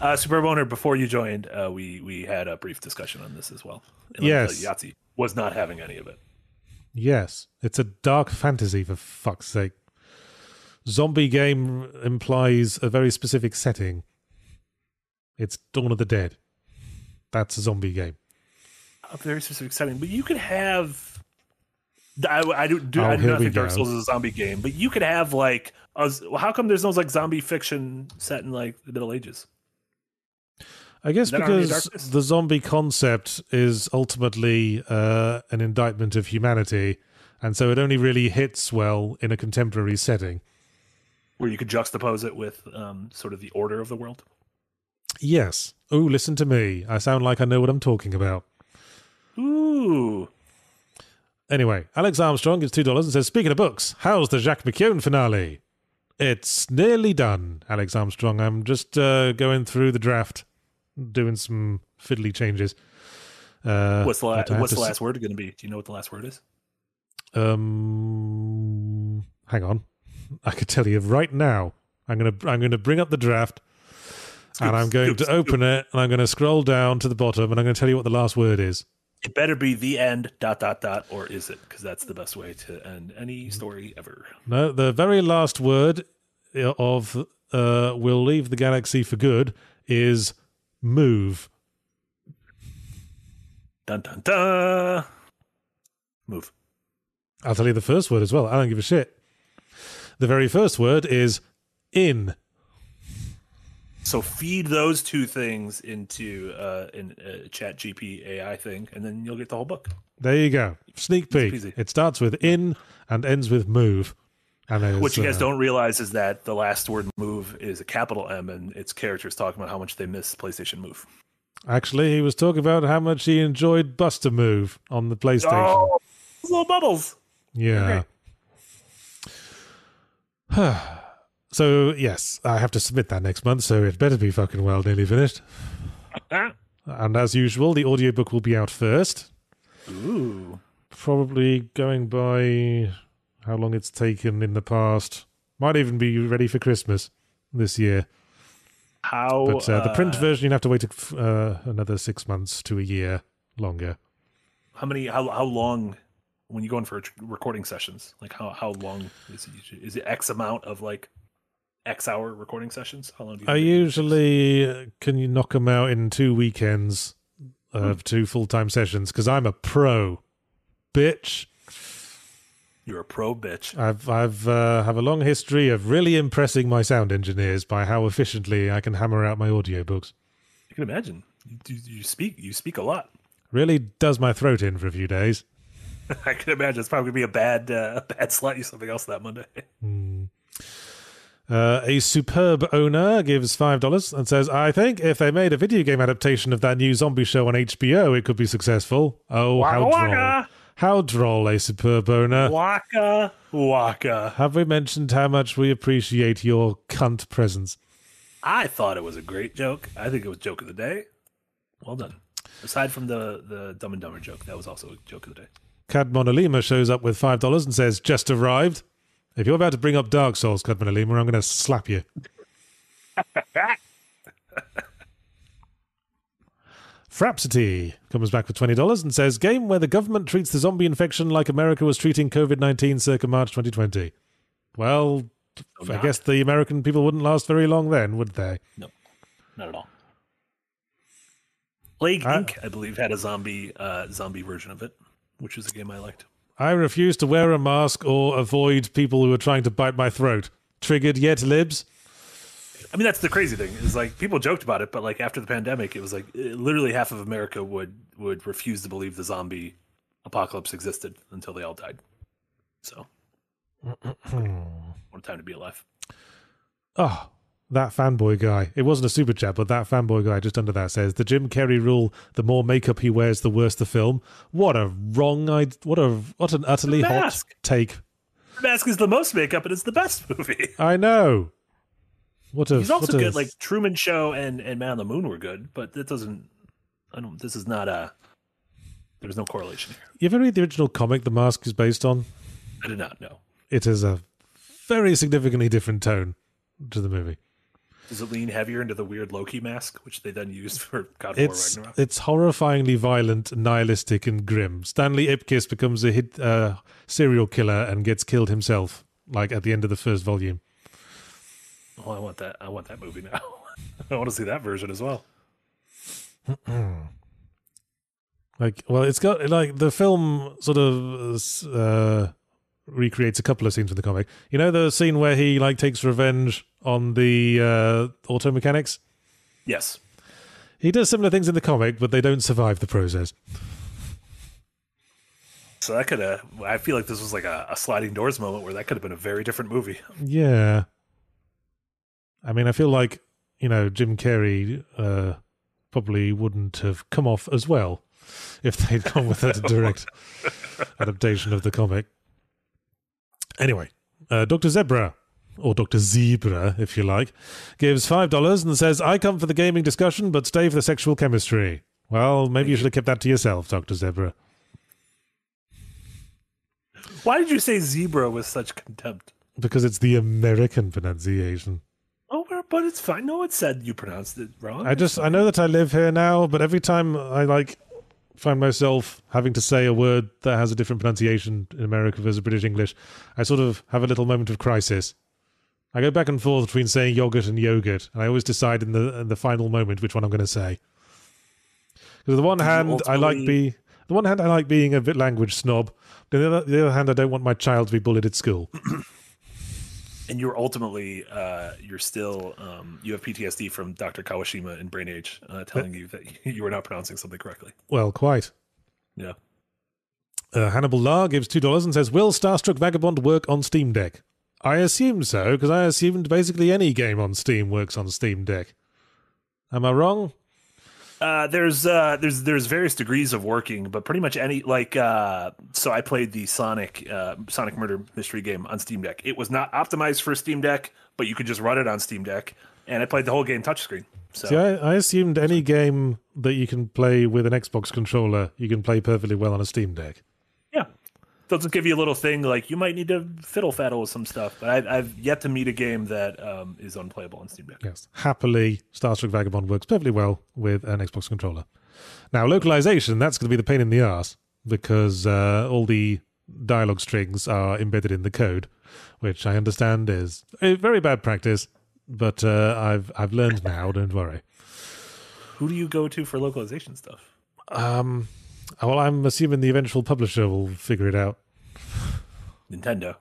Uh, Superb owner, before you joined, uh, we we had a brief discussion on this as well. And Yes. Yahtzee was not having any of it. Yes, it's a dark fantasy for fuck's sake. Zombie game implies a very specific setting. It's Dawn of the Dead. That's a zombie game. A very specific setting, but you could have. I, I do, do Oh, I do not think Dark go. Souls is a zombie game, but you could have like, a, how come there's no like zombie fiction set in like the Middle Ages? I guess Is that Army of because the zombie concept is ultimately uh, an indictment of humanity, and so it only really hits well in a contemporary setting. Where you could juxtapose it with um, sort of the order of the world. Yes. Oh, listen to me. I sound like I know what I'm talking about. Ooh. Anyway, Alex Armstrong gives $2 and says, Speaking of books, how's the Jacques McKeown finale? It's nearly done, Alex Armstrong. I'm just uh, going through the draft, doing some fiddly changes. Uh, What's the, la- but I have what's the s- last word going to be? Do you know what the last word is? Um, hang on. I could tell you right now. I'm gonna I'm gonna bring up the draft, and I'm going scoop, to open it, and I'm going to scroll down to the bottom, and I'm going to tell you what the last word is. It better be the end, dot, dot, dot, or is it? Because that's the best way to end any story ever. No, the very last word of uh, "will leave the galaxy for good" is move. Dun, dun, dun. Move. I'll tell you the first word as well. I don't give a shit. The very first word is in. So feed those two things into uh, in a chat GP AI thing, and then you'll get the whole book. There you go. Sneak peek. It starts with in and ends with move. And What you guys uh, don't realize is that the last word "move" is a capital M, and its characters talking about how much they miss PlayStation Move. Actually, he was talking about how much he enjoyed Bust-a-Move on the PlayStation. Oh, little bubbles. yeah. *sighs* *sighs* *sighs* so, yes, I have to submit that next month, so it better be fucking well nearly finished. And as usual, the audiobook will be out first. Ooh. Probably going by how long it's taken in the past. Might even be ready for Christmas this year. How? But uh, the print uh, version, you have to wait uh, another six months to a year longer. How many? How how long? When you go in for recording sessions, like how how long is it? Is it X amount of like X hour recording sessions? How long do you? I think it takes? usually uh, can you knock them out in two weekends of two full time sessions because I'm a pro, bitch. You're a pro bitch. I've I've uh, have a long history of really impressing my sound engineers by how efficiently I can hammer out my audiobooks. I can imagine. You, you, you speak. You speak a lot. Really does my throat in for a few days. *laughs* I can imagine it's probably gonna be a bad uh, bad slot you something else that Monday. Uh, a superb owner gives five dollars and says, "I think if they made a video game adaptation of that new zombie show on HBO, it could be successful." Oh, how droll! waka. How droll! A superb owner. Waka waka. Have we mentioned how much we appreciate your cunt presence? I thought it was a great joke. I think it was joke of the day. Well done. Aside from the the Dumb and Dumber joke, that was also a joke of the day. Cad Monolima shows up with five dollars and says, "Just arrived." If you're about to bring up Dark Souls, Cad Monolima, I'm going to slap you. *laughs* Frapsity comes back with twenty dollars and says, "Game where the government treats the zombie infection like America was treating COVID nineteen circa March 2020." Well, I guess the American people wouldn't last very long then, would they? No, not at all. Plague I- Inc. I believe had a zombie uh, zombie version of it, which was a game I liked. I refuse to wear a mask or avoid people who are trying to bite my throat. Triggered yet, libs? I mean, that's the crazy thing is like people joked about it, but like after the pandemic, it was like eh, literally half of America would would refuse to believe the zombie apocalypse existed until they all died. So, *clears throat* what a time to be alive. Oh, that fanboy guy. It wasn't a super chat, but that fanboy guy just under that says the Jim Carrey rule: the more makeup he wears, the worse the film. What a wrong I What a what an utterly hot take. The Mask is the most makeup, and it's the best *laughs* movie. I know. What a He's also a- good. Like Truman Show and and Man on the Moon were good, but that doesn't. I don't. This is not a. There's no correlation here. You ever read the original comic The Mask is based on? I did not know. It is a very significantly different tone to the movie. Does it lean heavier into the weird Loki mask, which they then used for God of It's War Ragnarok? it's horrifyingly violent, nihilistic, and grim. Stanley Ipkiss becomes a hit, uh, serial killer and gets killed himself, like at the end of the first volume. Oh, I want that. I want that movie now. *laughs* I want to see that version as well. *clears throat* Like, well, it's got like the film sort of uh, recreates a couple of scenes from the comic. You know the scene where he like takes revenge on the uh, auto mechanics. Yes. He does similar things in the comic, but they don't survive the process. So that could have. I feel like this was like a, a sliding doors moment where that could have been a very different movie. Yeah. I mean, I feel like, you know, Jim Carrey uh, probably wouldn't have come off as well if they'd gone with a *laughs* direct adaptation of the comic. Anyway, uh, Dr. Zebra, or Dr. Zebra, if you like, gives $5 and says, I come for the gaming discussion, but stay for the sexual chemistry. Well, maybe you should have kept that to yourself, Dr. Zebra. Why did you say zebra with such contempt? Because it's the American pronunciation. Oh, but it's fine. No one said you pronounced it wrong. I just I know that I live here now, but every time I like find myself having to say a word that has a different pronunciation in America versus British English, I sort of have a little moment of crisis. I go back and forth between saying yogurt and yogurt, and I always decide in the in the final moment which one I'm going to say. Because on the one hand, I like be the one hand I like being a bit language snob. On the other, the other hand, I don't want my child to be bullied at school. And you're ultimately uh, you're still um, you have PTSD from Dr. Kawashima in Brain Age uh, telling you that *laughs* you were not pronouncing something correctly. well, quite. Yeah. Uh, Hannibal Lahr gives two dollars and says, "Will Starstruck Vagabond work on Steam Deck?" I assume so because I assumed basically any game on Steam works on Steam Deck. Am I wrong? Uh, there's uh, there's there's various degrees of working, but pretty much any like uh, so I played the Sonic uh, Sonic Murder Mystery game on Steam Deck. It was not optimized for Steam Deck, but you could just run it on Steam Deck, and I played the whole game touchscreen. So See, I, I assumed any game that you can play with an Xbox controller, you can play perfectly well on a Steam Deck. Doesn't give you a little thing like you might need to fiddle faddle with some stuff. But I, I've yet to meet a game that um, is unplayable on Steam Deck. Yes, happily, Starstruck Vagabond works perfectly well with an Xbox controller. Now, localization, that's going to be the pain in the ass because uh, all the dialogue strings are embedded in the code, which I understand is a very bad practice, but uh, I've I've learned now. Don't worry. Who do you go to for localization stuff? Um, well, I'm assuming the eventual publisher will figure it out. Nintendo.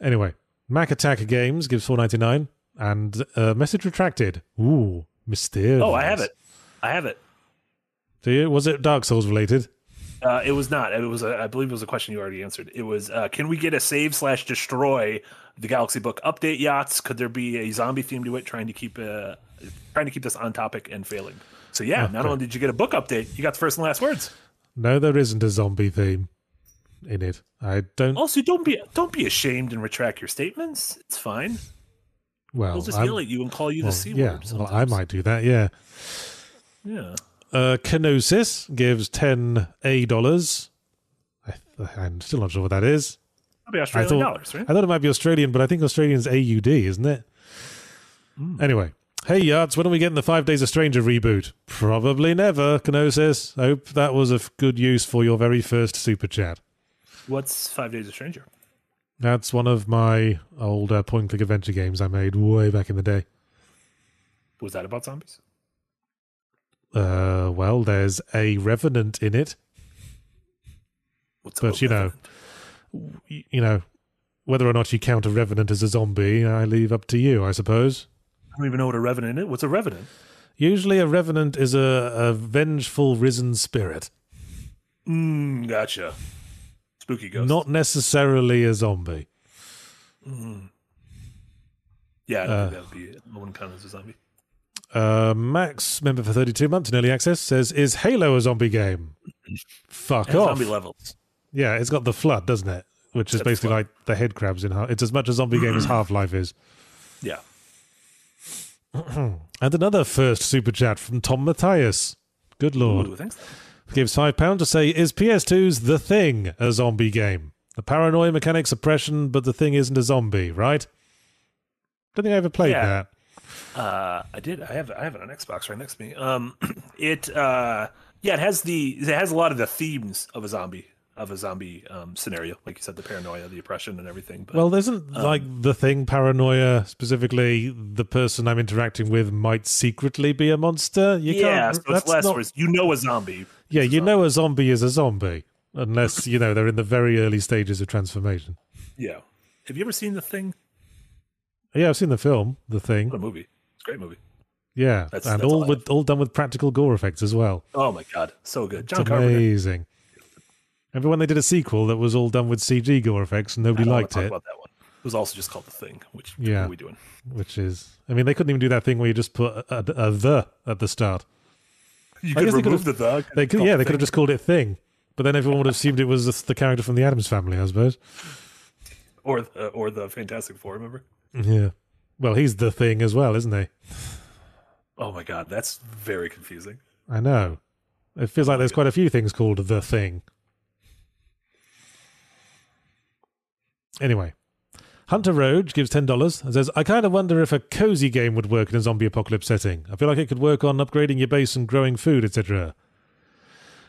Anyway, Mac Attack Games gives four ninety nine and uh, message retracted. Ooh, mysterious. Oh, I have it. I have it. Do you? Was it Dark Souls related? Uh, it was not. It was. A, I believe it was a question you already answered. It was. Uh, can we get a save slash destroy the Galaxy Book update Yahtz? Could there be a zombie theme to it? Trying to keep uh, trying to keep this on topic and failing. So yeah, not only did you get a book update, you got the first and last words. No, there isn't a zombie theme in it. I don't. Also, don't be don't be ashamed and retract your statements. It's fine. well, They'll just I'm- yell at you and call you well, the c yeah, word. well, I might do that. Yeah. Yeah. Uh, Kenosis gives ten a dollars. I, I'm still not sure what that is. I Australian thought dollars, right? I thought it might be Australian, but I think Australian's AUD, isn't it? Hmm. Anyway, hey Yards, when are we getting the Five Days a Stranger reboot? Probably never. Kenosis. Hope that was of good use for your very first super chat. What's Five Days a Stranger? That's one of my old uh, point-click adventure games I made way back in the day. Was that about zombies? Uh, well, there's a revenant in it. What's But, you know, Revenant? You know, whether or not you count a revenant as a zombie, I leave up to you, I suppose. Don't even know what a revenant is. What's a revenant? Usually, a revenant is a, a vengeful risen spirit, Mm, gotcha. Spooky ghost. not necessarily a zombie. Yeah, I Uh, think that would be no one count as a zombie. Uh, Max, member for 32 months in early access, says, Is Halo a zombie game? Fuck It off. zombie levels. Yeah, it's got the flood, doesn't it? Which is the basically like the head crabs in Half. It's as much a zombie game as *clears throat* Half Life is. Yeah. *clears throat* And another first super chat from Tom Matthias. Good lord. Ooh, thanks. gives five pounds to say is PS2's The Thing a zombie game? The paranoia mechanic suppression, but the thing isn't a zombie, right? Don't think I ever played Yeah. that. Uh, I did. I have. I have it on Xbox right next to me. Um, *clears throat* it. Uh, yeah, it has the. It has a lot of the themes of a zombie of a zombie um, scenario, like you said, the paranoia, the oppression, and everything. But Well, isn't like the thing paranoia specifically the person I'm interacting with might secretly be a monster? You yeah, can't. so it's that's less. not- you know a zombie. yeah, you know a zombie is a zombie unless you know they're in the very early stages of transformation. Yeah. Have you ever seen the thing? Yeah, I've seen the film, The Thing. What a movie! It's a great movie. Yeah, That's- and that's all all with all done with practical gore effects as well. Oh my god, so good. It's John Carpenter. Remember when they did a sequel that was all done with CG gore effects and I nobody wanna liked talk it? About that one. It was also just called the Thing. Which Yeah. what are we doing? Which is, I mean, they couldn't even do that thing where you just put a, a, a the at the start. You I could remove the the. They could, yeah, they could have just called it Thing, but then everyone would have assumed it was the, the character from the Addams Family, I suppose. or uh, or the Fantastic Four. Remember? Yeah. Well, he's the Thing as well, isn't he? Oh my god, that's very confusing. I know. It feels like there's quite a few things called the Thing. Anyway, Hunter Roge gives ten dollars and says, "I kind of wonder if a cozy game would work in a zombie apocalypse setting. I feel like it could work on upgrading your base and growing food, etc."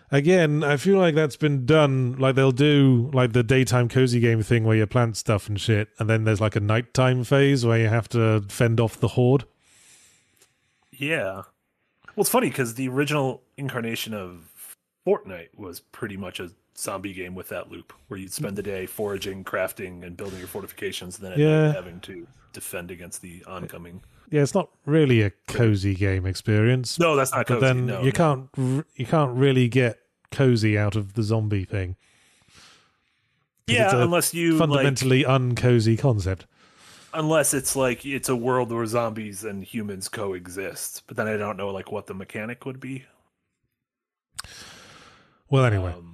Again, I feel like that's been done. Like they'll do like the daytime cozy game thing where you plant stuff and shit, and then there's like a nighttime phase where you have to fend off the horde. Yeah. Well, it's funny because the original incarnation of Fortnite was pretty much a zombie game with that loop, where you'd spend the day foraging, crafting, and building your fortifications, and then Yeah. having to defend against the oncoming. Yeah, it's not really a cozy game experience. No, that's not but cozy. then no, you no. can't you can't really get cozy out of the zombie thing. Yeah, unless you like, fundamentally uncozy concept. unless it's like it's a world where zombies and humans coexist. But then I don't know like what the mechanic would be. Well, anyway, Um.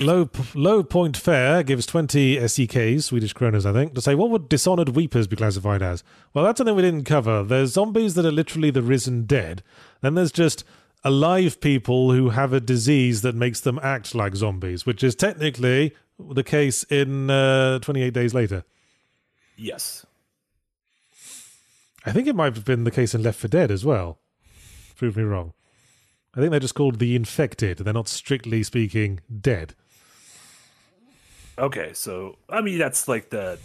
Low low point fare gives twenty SEKs, Swedish kronas, I think, to say what would dishonored weepers be classified as? Well, that's something we didn't cover. There's zombies that are literally the risen dead. Then there's just alive people who have a disease that makes them act like zombies, which is technically the case in uh, 28 Days Later. Yes. I think it might have been the case in Left 4 Dead as well. Prove me wrong. I think they're just called the infected. They're not strictly speaking dead. Okay, so I mean that's like the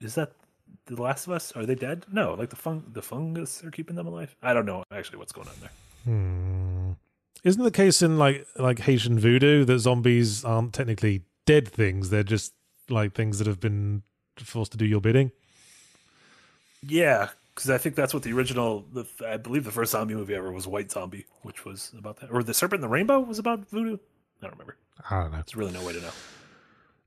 is that the Last of Us? Are they dead? No, like the fung the fungus are keeping them alive. I don't know actually what's going on there. Hmm. Isn't the case in like like Haitian voodoo that zombies aren't technically dead things? They're just like things that have been forced to do your bidding. Yeah, because I think that's what the original. The, I believe the first zombie movie ever was White Zombie, which was about that, or the Serpent and the Rainbow was about voodoo. I don't remember. I don't know. There's really no way to know.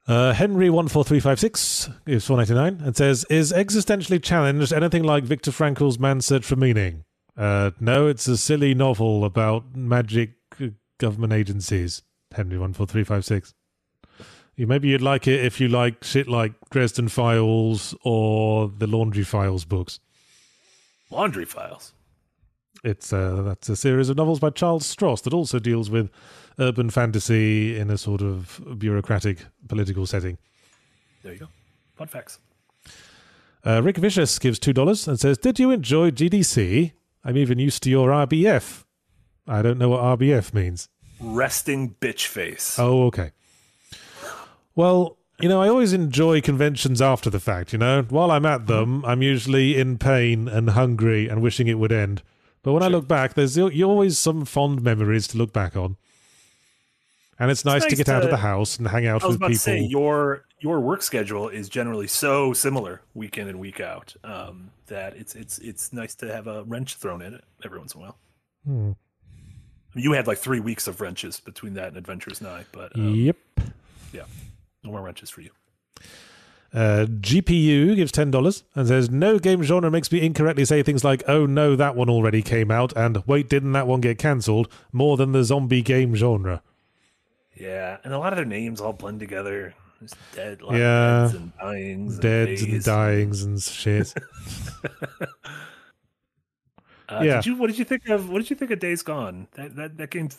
Uh, Henry one four three five six gives four ninety nine and says, "Is existentially challenged anything like Viktor Frankl's Man's Search for Meaning?" Uh, no, it's a silly novel about magic uh, government agencies. Henry one four three five six. You maybe you'd like it if you like shit like Dresden Files or the Laundry Files books. Laundry Files. It's uh, that's a series of novels by Charles Stross that also deals with urban fantasy in a sort of bureaucratic political setting. There you go. Fun facts. Uh, Rick Vicious gives two dollars and says, "Did you enjoy GDC? I'm even used to your RBF. I don't know what RBF means. Resting bitch face. Oh, okay. Well, you know, I always enjoy conventions after the fact. You know, while I'm at them, I'm usually in pain and hungry and wishing it would end. But when I look back, there's you always some fond memories to look back on. And it's nice, to nice get out of the house and hang out with people. to say your your work schedule is generally so similar week in and week out um, that it's it's it's nice to have a wrench thrown in it every once in a while. Hmm. You had like three weeks of wrenches between that and Adventure Is Nigh, but um, Yep. yeah, no more wrenches for you. Uh, GPU gives ten dollars and says no game genre makes me incorrectly say things like "Oh no, that one already came out" and "Wait, didn't that one get cancelled more than the zombie game genre. Yeah, and a lot of their names all blend together. There's dead, Yeah. deads and dyings, and Deads and days. dyings and shit. *laughs* Uh, Yeah. Did you? What did you think of? What did you think of Days Gone? That that that game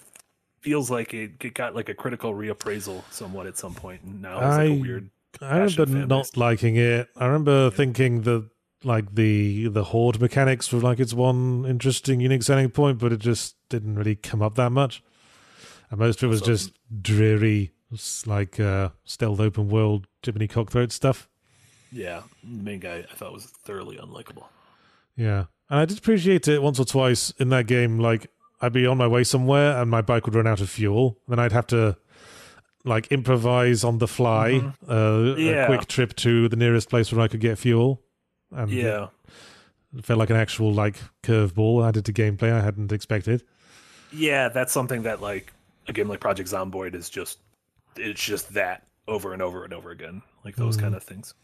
feels like it, it got like a critical reappraisal somewhat at some point, and now it's like a weird. I remember not liking it. I remember thinking that like the the horde mechanics were like its one interesting, unique selling point, but it just didn't really come up that much. And most of it was just dreary, like uh, stealth open world Jiminy Cockthroat stuff. Yeah, the main guy I thought was thoroughly unlikable. Yeah. And I did appreciate it once or twice in that game. Like, I'd be on my way somewhere and my bike would run out of fuel. Then I'd have to, like, improvise on the fly uh, Mm-hmm. Yeah. a quick trip to the nearest place where I could get fuel. And Yeah, it felt like an actual, like, curveball added to gameplay I hadn't expected. yeah, that's something that like a game like Project Zomboid is just it's just that over and over and over again, like those Mm. kind of things.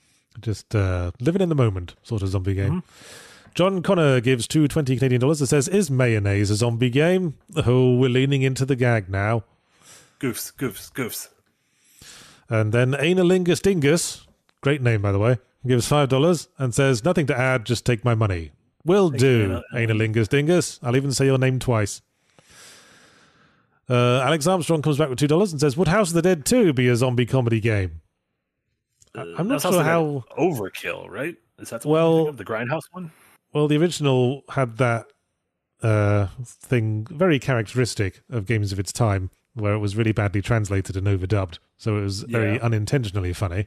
Just uh, living in the moment sort of zombie game. John Connor gives two twenty Canadian dollars and says, Is mayonnaise a zombie game? Oh, we're leaning into the gag now. Goofs, goofs, goofs. And then Analingus Dingus, great name by the way, gives five dollars and says, Nothing to add, just take my money. Will do, Analingus Dingus. I'll even say your name twice. Uh, Alex Armstrong comes back with two dollars and says, "Would House of the Dead 2 be a zombie comedy game?" I- I'm not sure how. overkill, right? Is that the Well- the grindhouse one? Well, the original had that uh, thing very characteristic of games of its time, where it was really badly translated and overdubbed, so it was very Yeah. unintentionally funny.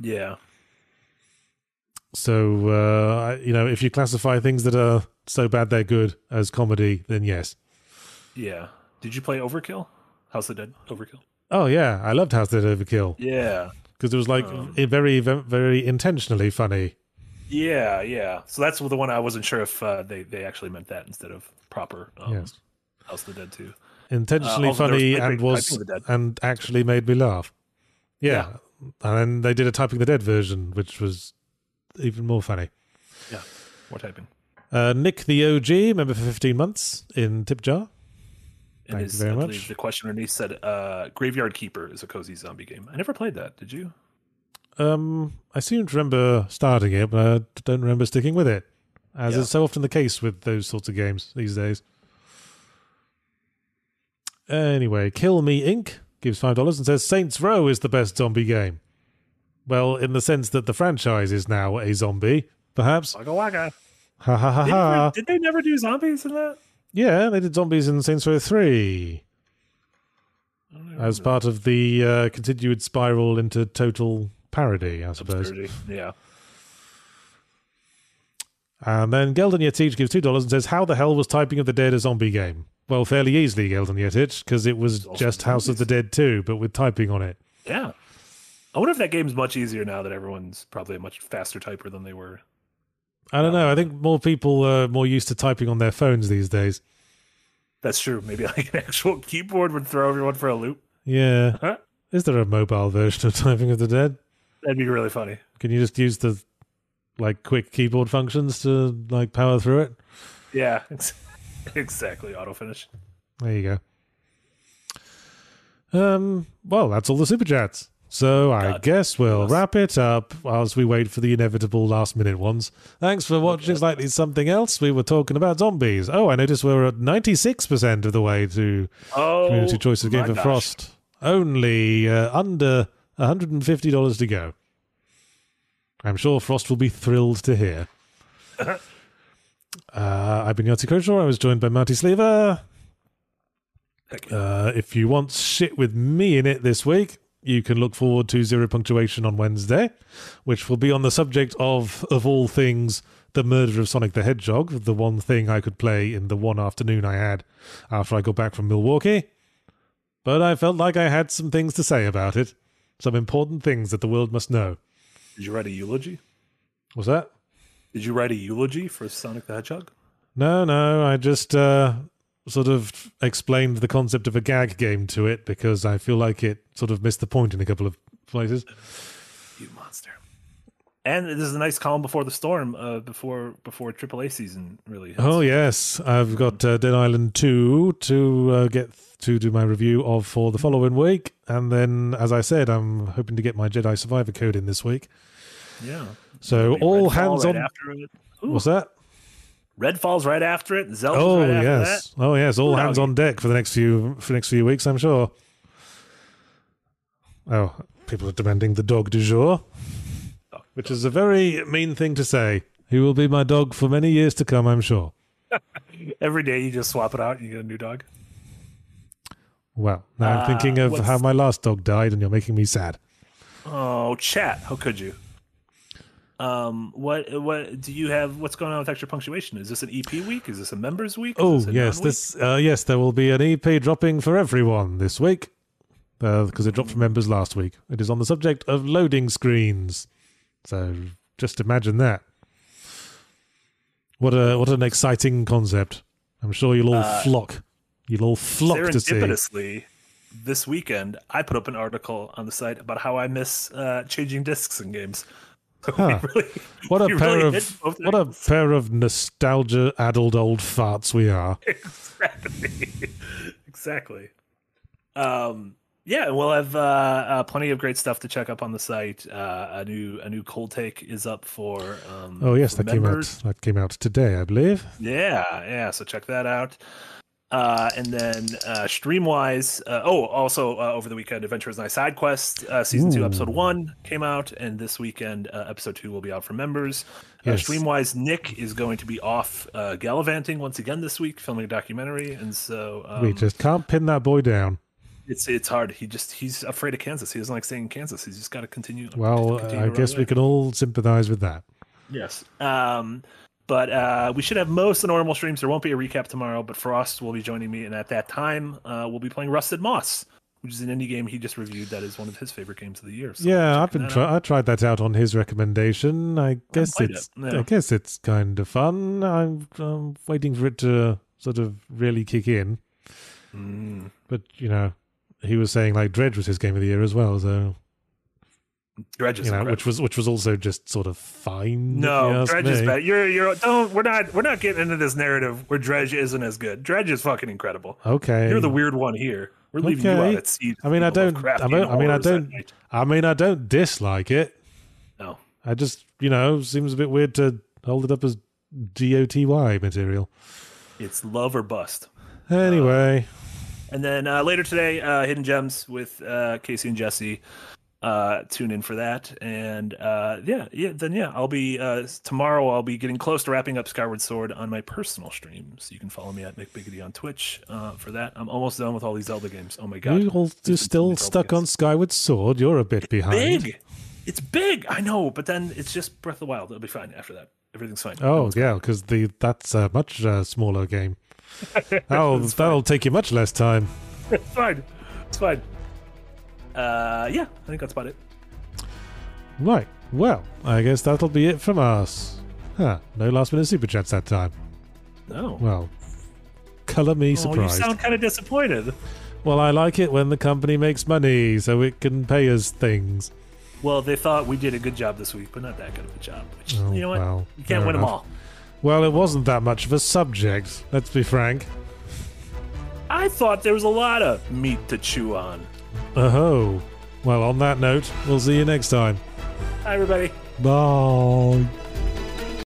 Yeah. So uh, you know, if you classify things that are so bad they're good as comedy, then yes. Yeah. Did you play Overkill? House of the Dead Overkill? Oh yeah, I loved House of the Dead Overkill Yeah. because it was like Um, very, very intentionally funny. Yeah, yeah. So that's the one I wasn't sure if uh, they they actually meant that instead of proper um, yes, House of the Dead too. intentionally Uh, there was funny and was Typing the Dead. and actually made me laugh. Yeah. and then they did a Typing the Dead version, which was even more funny. Yeah. More typing. Uh, Nick the OG, member for fifteen months in Tip Jar. And Thank his, you very much. The question underneath said, uh, "Graveyard Keeper is a cozy zombie game." I never played that. Did you? Um, I seem to remember starting it, but I don't remember sticking with it, as Yeah. is so often the case with those sorts of games these days. Anyway, Kill Me Inc. gives five dollars and says Saints Row is the best zombie game. Well, in the sense that the franchise is now a zombie, perhaps. Waka waka. Ha ha ha ha. did they never do zombies in that? Yeah, they did zombies in Saints Row Three as part of the uh, continued spiral into total parody, I suppose. Yeah. And then Geldon Yetich gives two dollars and says, "How the hell was Typing of the Dead a zombie game?" Well, fairly easily, Geldon Yetich, because it was also just House of the Dead 2, but with typing on it. Yeah. I wonder if that game's much easier now that everyone's probably a much faster typer than they were. I don't um, know. I think more people are more used to typing on their phones these days. That's true. Maybe *laughs* like an actual keyboard would throw everyone for a loop. Yeah. Huh? Is there a mobile version of Typing of the Dead? That'd be really funny. Can you just use the like quick keyboard functions to like power through it? Yeah. *laughs* exactly. Auto finish. There you go. Um. Well, that's all the super chats. So I God. guess we'll wrap it up whilst we wait for the inevitable last minute ones. Thanks for watching Slightly Something Else. We were talking about zombies. Oh, I noticed we're at ninety six percent of the way to Oh, Community Choices Game for gosh. Frost. Only uh, under one hundred and fifty dollars to go. I'm sure Frost will be thrilled to hear. *laughs* uh, I've been Yahtzee Croshaw. I was joined by Marty Sliva. Uh, if you want shit with me in it this week, you can look forward to Zero Punctuation on Wednesday, which will be on the subject of, of all things, the murder of Sonic the Hedgehog, the one thing I could play in the one afternoon I had after I got back from Milwaukee. But I felt like I had some things to say about it, some important things that the world must know. Did you write a eulogy? What's that? Did you write a eulogy for Sonic the Hedgehog? No, no, I just uh, sort of explained the concept of a gag game to it because I feel like it sort of missed the point in a couple of places. And this is a nice calm before the storm, uh, before before AAA season really. Hits. Oh yes, I've got uh, Dead Island two to uh, get to do my review of for the following week, and then, as I said, I'm hoping to get my Jedi Survivor code in this week. yeah. So all Redfall hands right on. After it. What's that? Redfall's right after it. Zelda's Oh right after yes, oh yes, all Ooh, hands on deck for the next few for the next few weeks. I'm sure. Oh, people are demanding the dog du jour, which is a very mean thing to say. He will be my dog for many years to come, I'm sure. *laughs* Every day you just swap it out and you get a new dog. Well, now I'm Uh, thinking of what's- how my last dog died, and you're making me sad. Oh, chat. How could you? Um, what what do you have? What's going on with extra punctuation? Is this an EP week? Is this a members week? Oh this yes, non-week? this uh, yes, there will be an EP dropping for everyone this week because it dropped for members last week. It is on the subject of loading screens, so just imagine that. What a what an exciting concept! I'm sure you'll all Uh, flock. You'll all flock to see. serendipitously, this weekend, I put up an article on the site about how I miss uh, changing discs in games. *laughs* So Huh. really- What a pair really of what a pair of nostalgia addled old farts we are. *laughs* exactly. exactly. Um, yeah, we'll have uh, uh, plenty of great stuff to check up on the site. Uh, a new a new cold take is up for. Um, Oh yes, for that came out. That came out today, I believe. Yeah, yeah. So check that out. Uh, and then uh, Streamwise. Uh, oh, also uh, over the weekend, Adventure Is Nigh Side Quest uh, season two, episode one came out, and this weekend, uh, episode two will be out for members. Uh, Yes. Streamwise Nick is going to be off uh, gallivanting once again this week, filming a documentary, and so um, we just can't pin that boy down. It's it's hard. He just he's afraid of Kansas. He doesn't like staying in Kansas. He's just got to continue. Well, continue I guess away. we can all sympathize with that. Yes. Um, but uh, we should have most of the normal streams. There won't be a recap tomorrow, but Frost will be joining me, and at that time, uh, we'll be playing Rusted Moss, which is an indie game he just reviewed. That is one of his favorite games of the year. So yeah, I've been try- I tried that out on his recommendation. I guess played it's it, yeah. I guess it's kind of fun. I'm, I'm waiting for it to sort of really kick in. Mm. But you know, he was saying like Dredge was his game of the year as well. So Dredge is you know, which was which was also just sort of fine. no, Dredge is bad. You're you're don't we're not we're not getting into this narrative where Dredge isn't as good. Dredge is fucking incredible. Okay, You're the weird one here. We're leaving you out at sea. I mean, I don't. I mean, I mean, I don't. I mean, I don't dislike it. No. I just, you know, seems a bit weird to hold it up as DOTY material. It's love or bust. Anyway, uh, And then uh, later today, uh, Hidden Gems with uh, Casey and Jesse. Uh, tune in for that, and uh, yeah, yeah. Then yeah, I'll be uh, tomorrow. I'll be getting close to wrapping up Skyward Sword on my personal stream, so you can follow me at Nick Biggity on Twitch uh, for that. I'm almost done with all these Zelda games. Oh my god, you all There's you're still stuck Zelda on. Skyward Sword. You're a bit behind. big. It's big. I know, but then it's just Breath of the Wild. It'll be fine after that. Everything's fine. Oh yeah, because the that's a much uh, smaller game. *laughs* Oh, that'll take you much less time. it's fine. It's fine. Uh, yeah, I think that's about it. Right. Well, I guess that'll be it from us. Huh. No last minute super chats that time. No. Well, color me Oh, you sound kind of disappointed. Well, I like it when the company makes money so it can pay us things. Well, they thought we did a good job this week, but not that good of a job. Which, Oh, you know what? well, you can't win them all. Well, it wasn't that much of a subject, let's be frank. I thought there was a lot of meat to chew on. Oh. Well, on that note, we'll see you next time. Hi, everybody. Bye.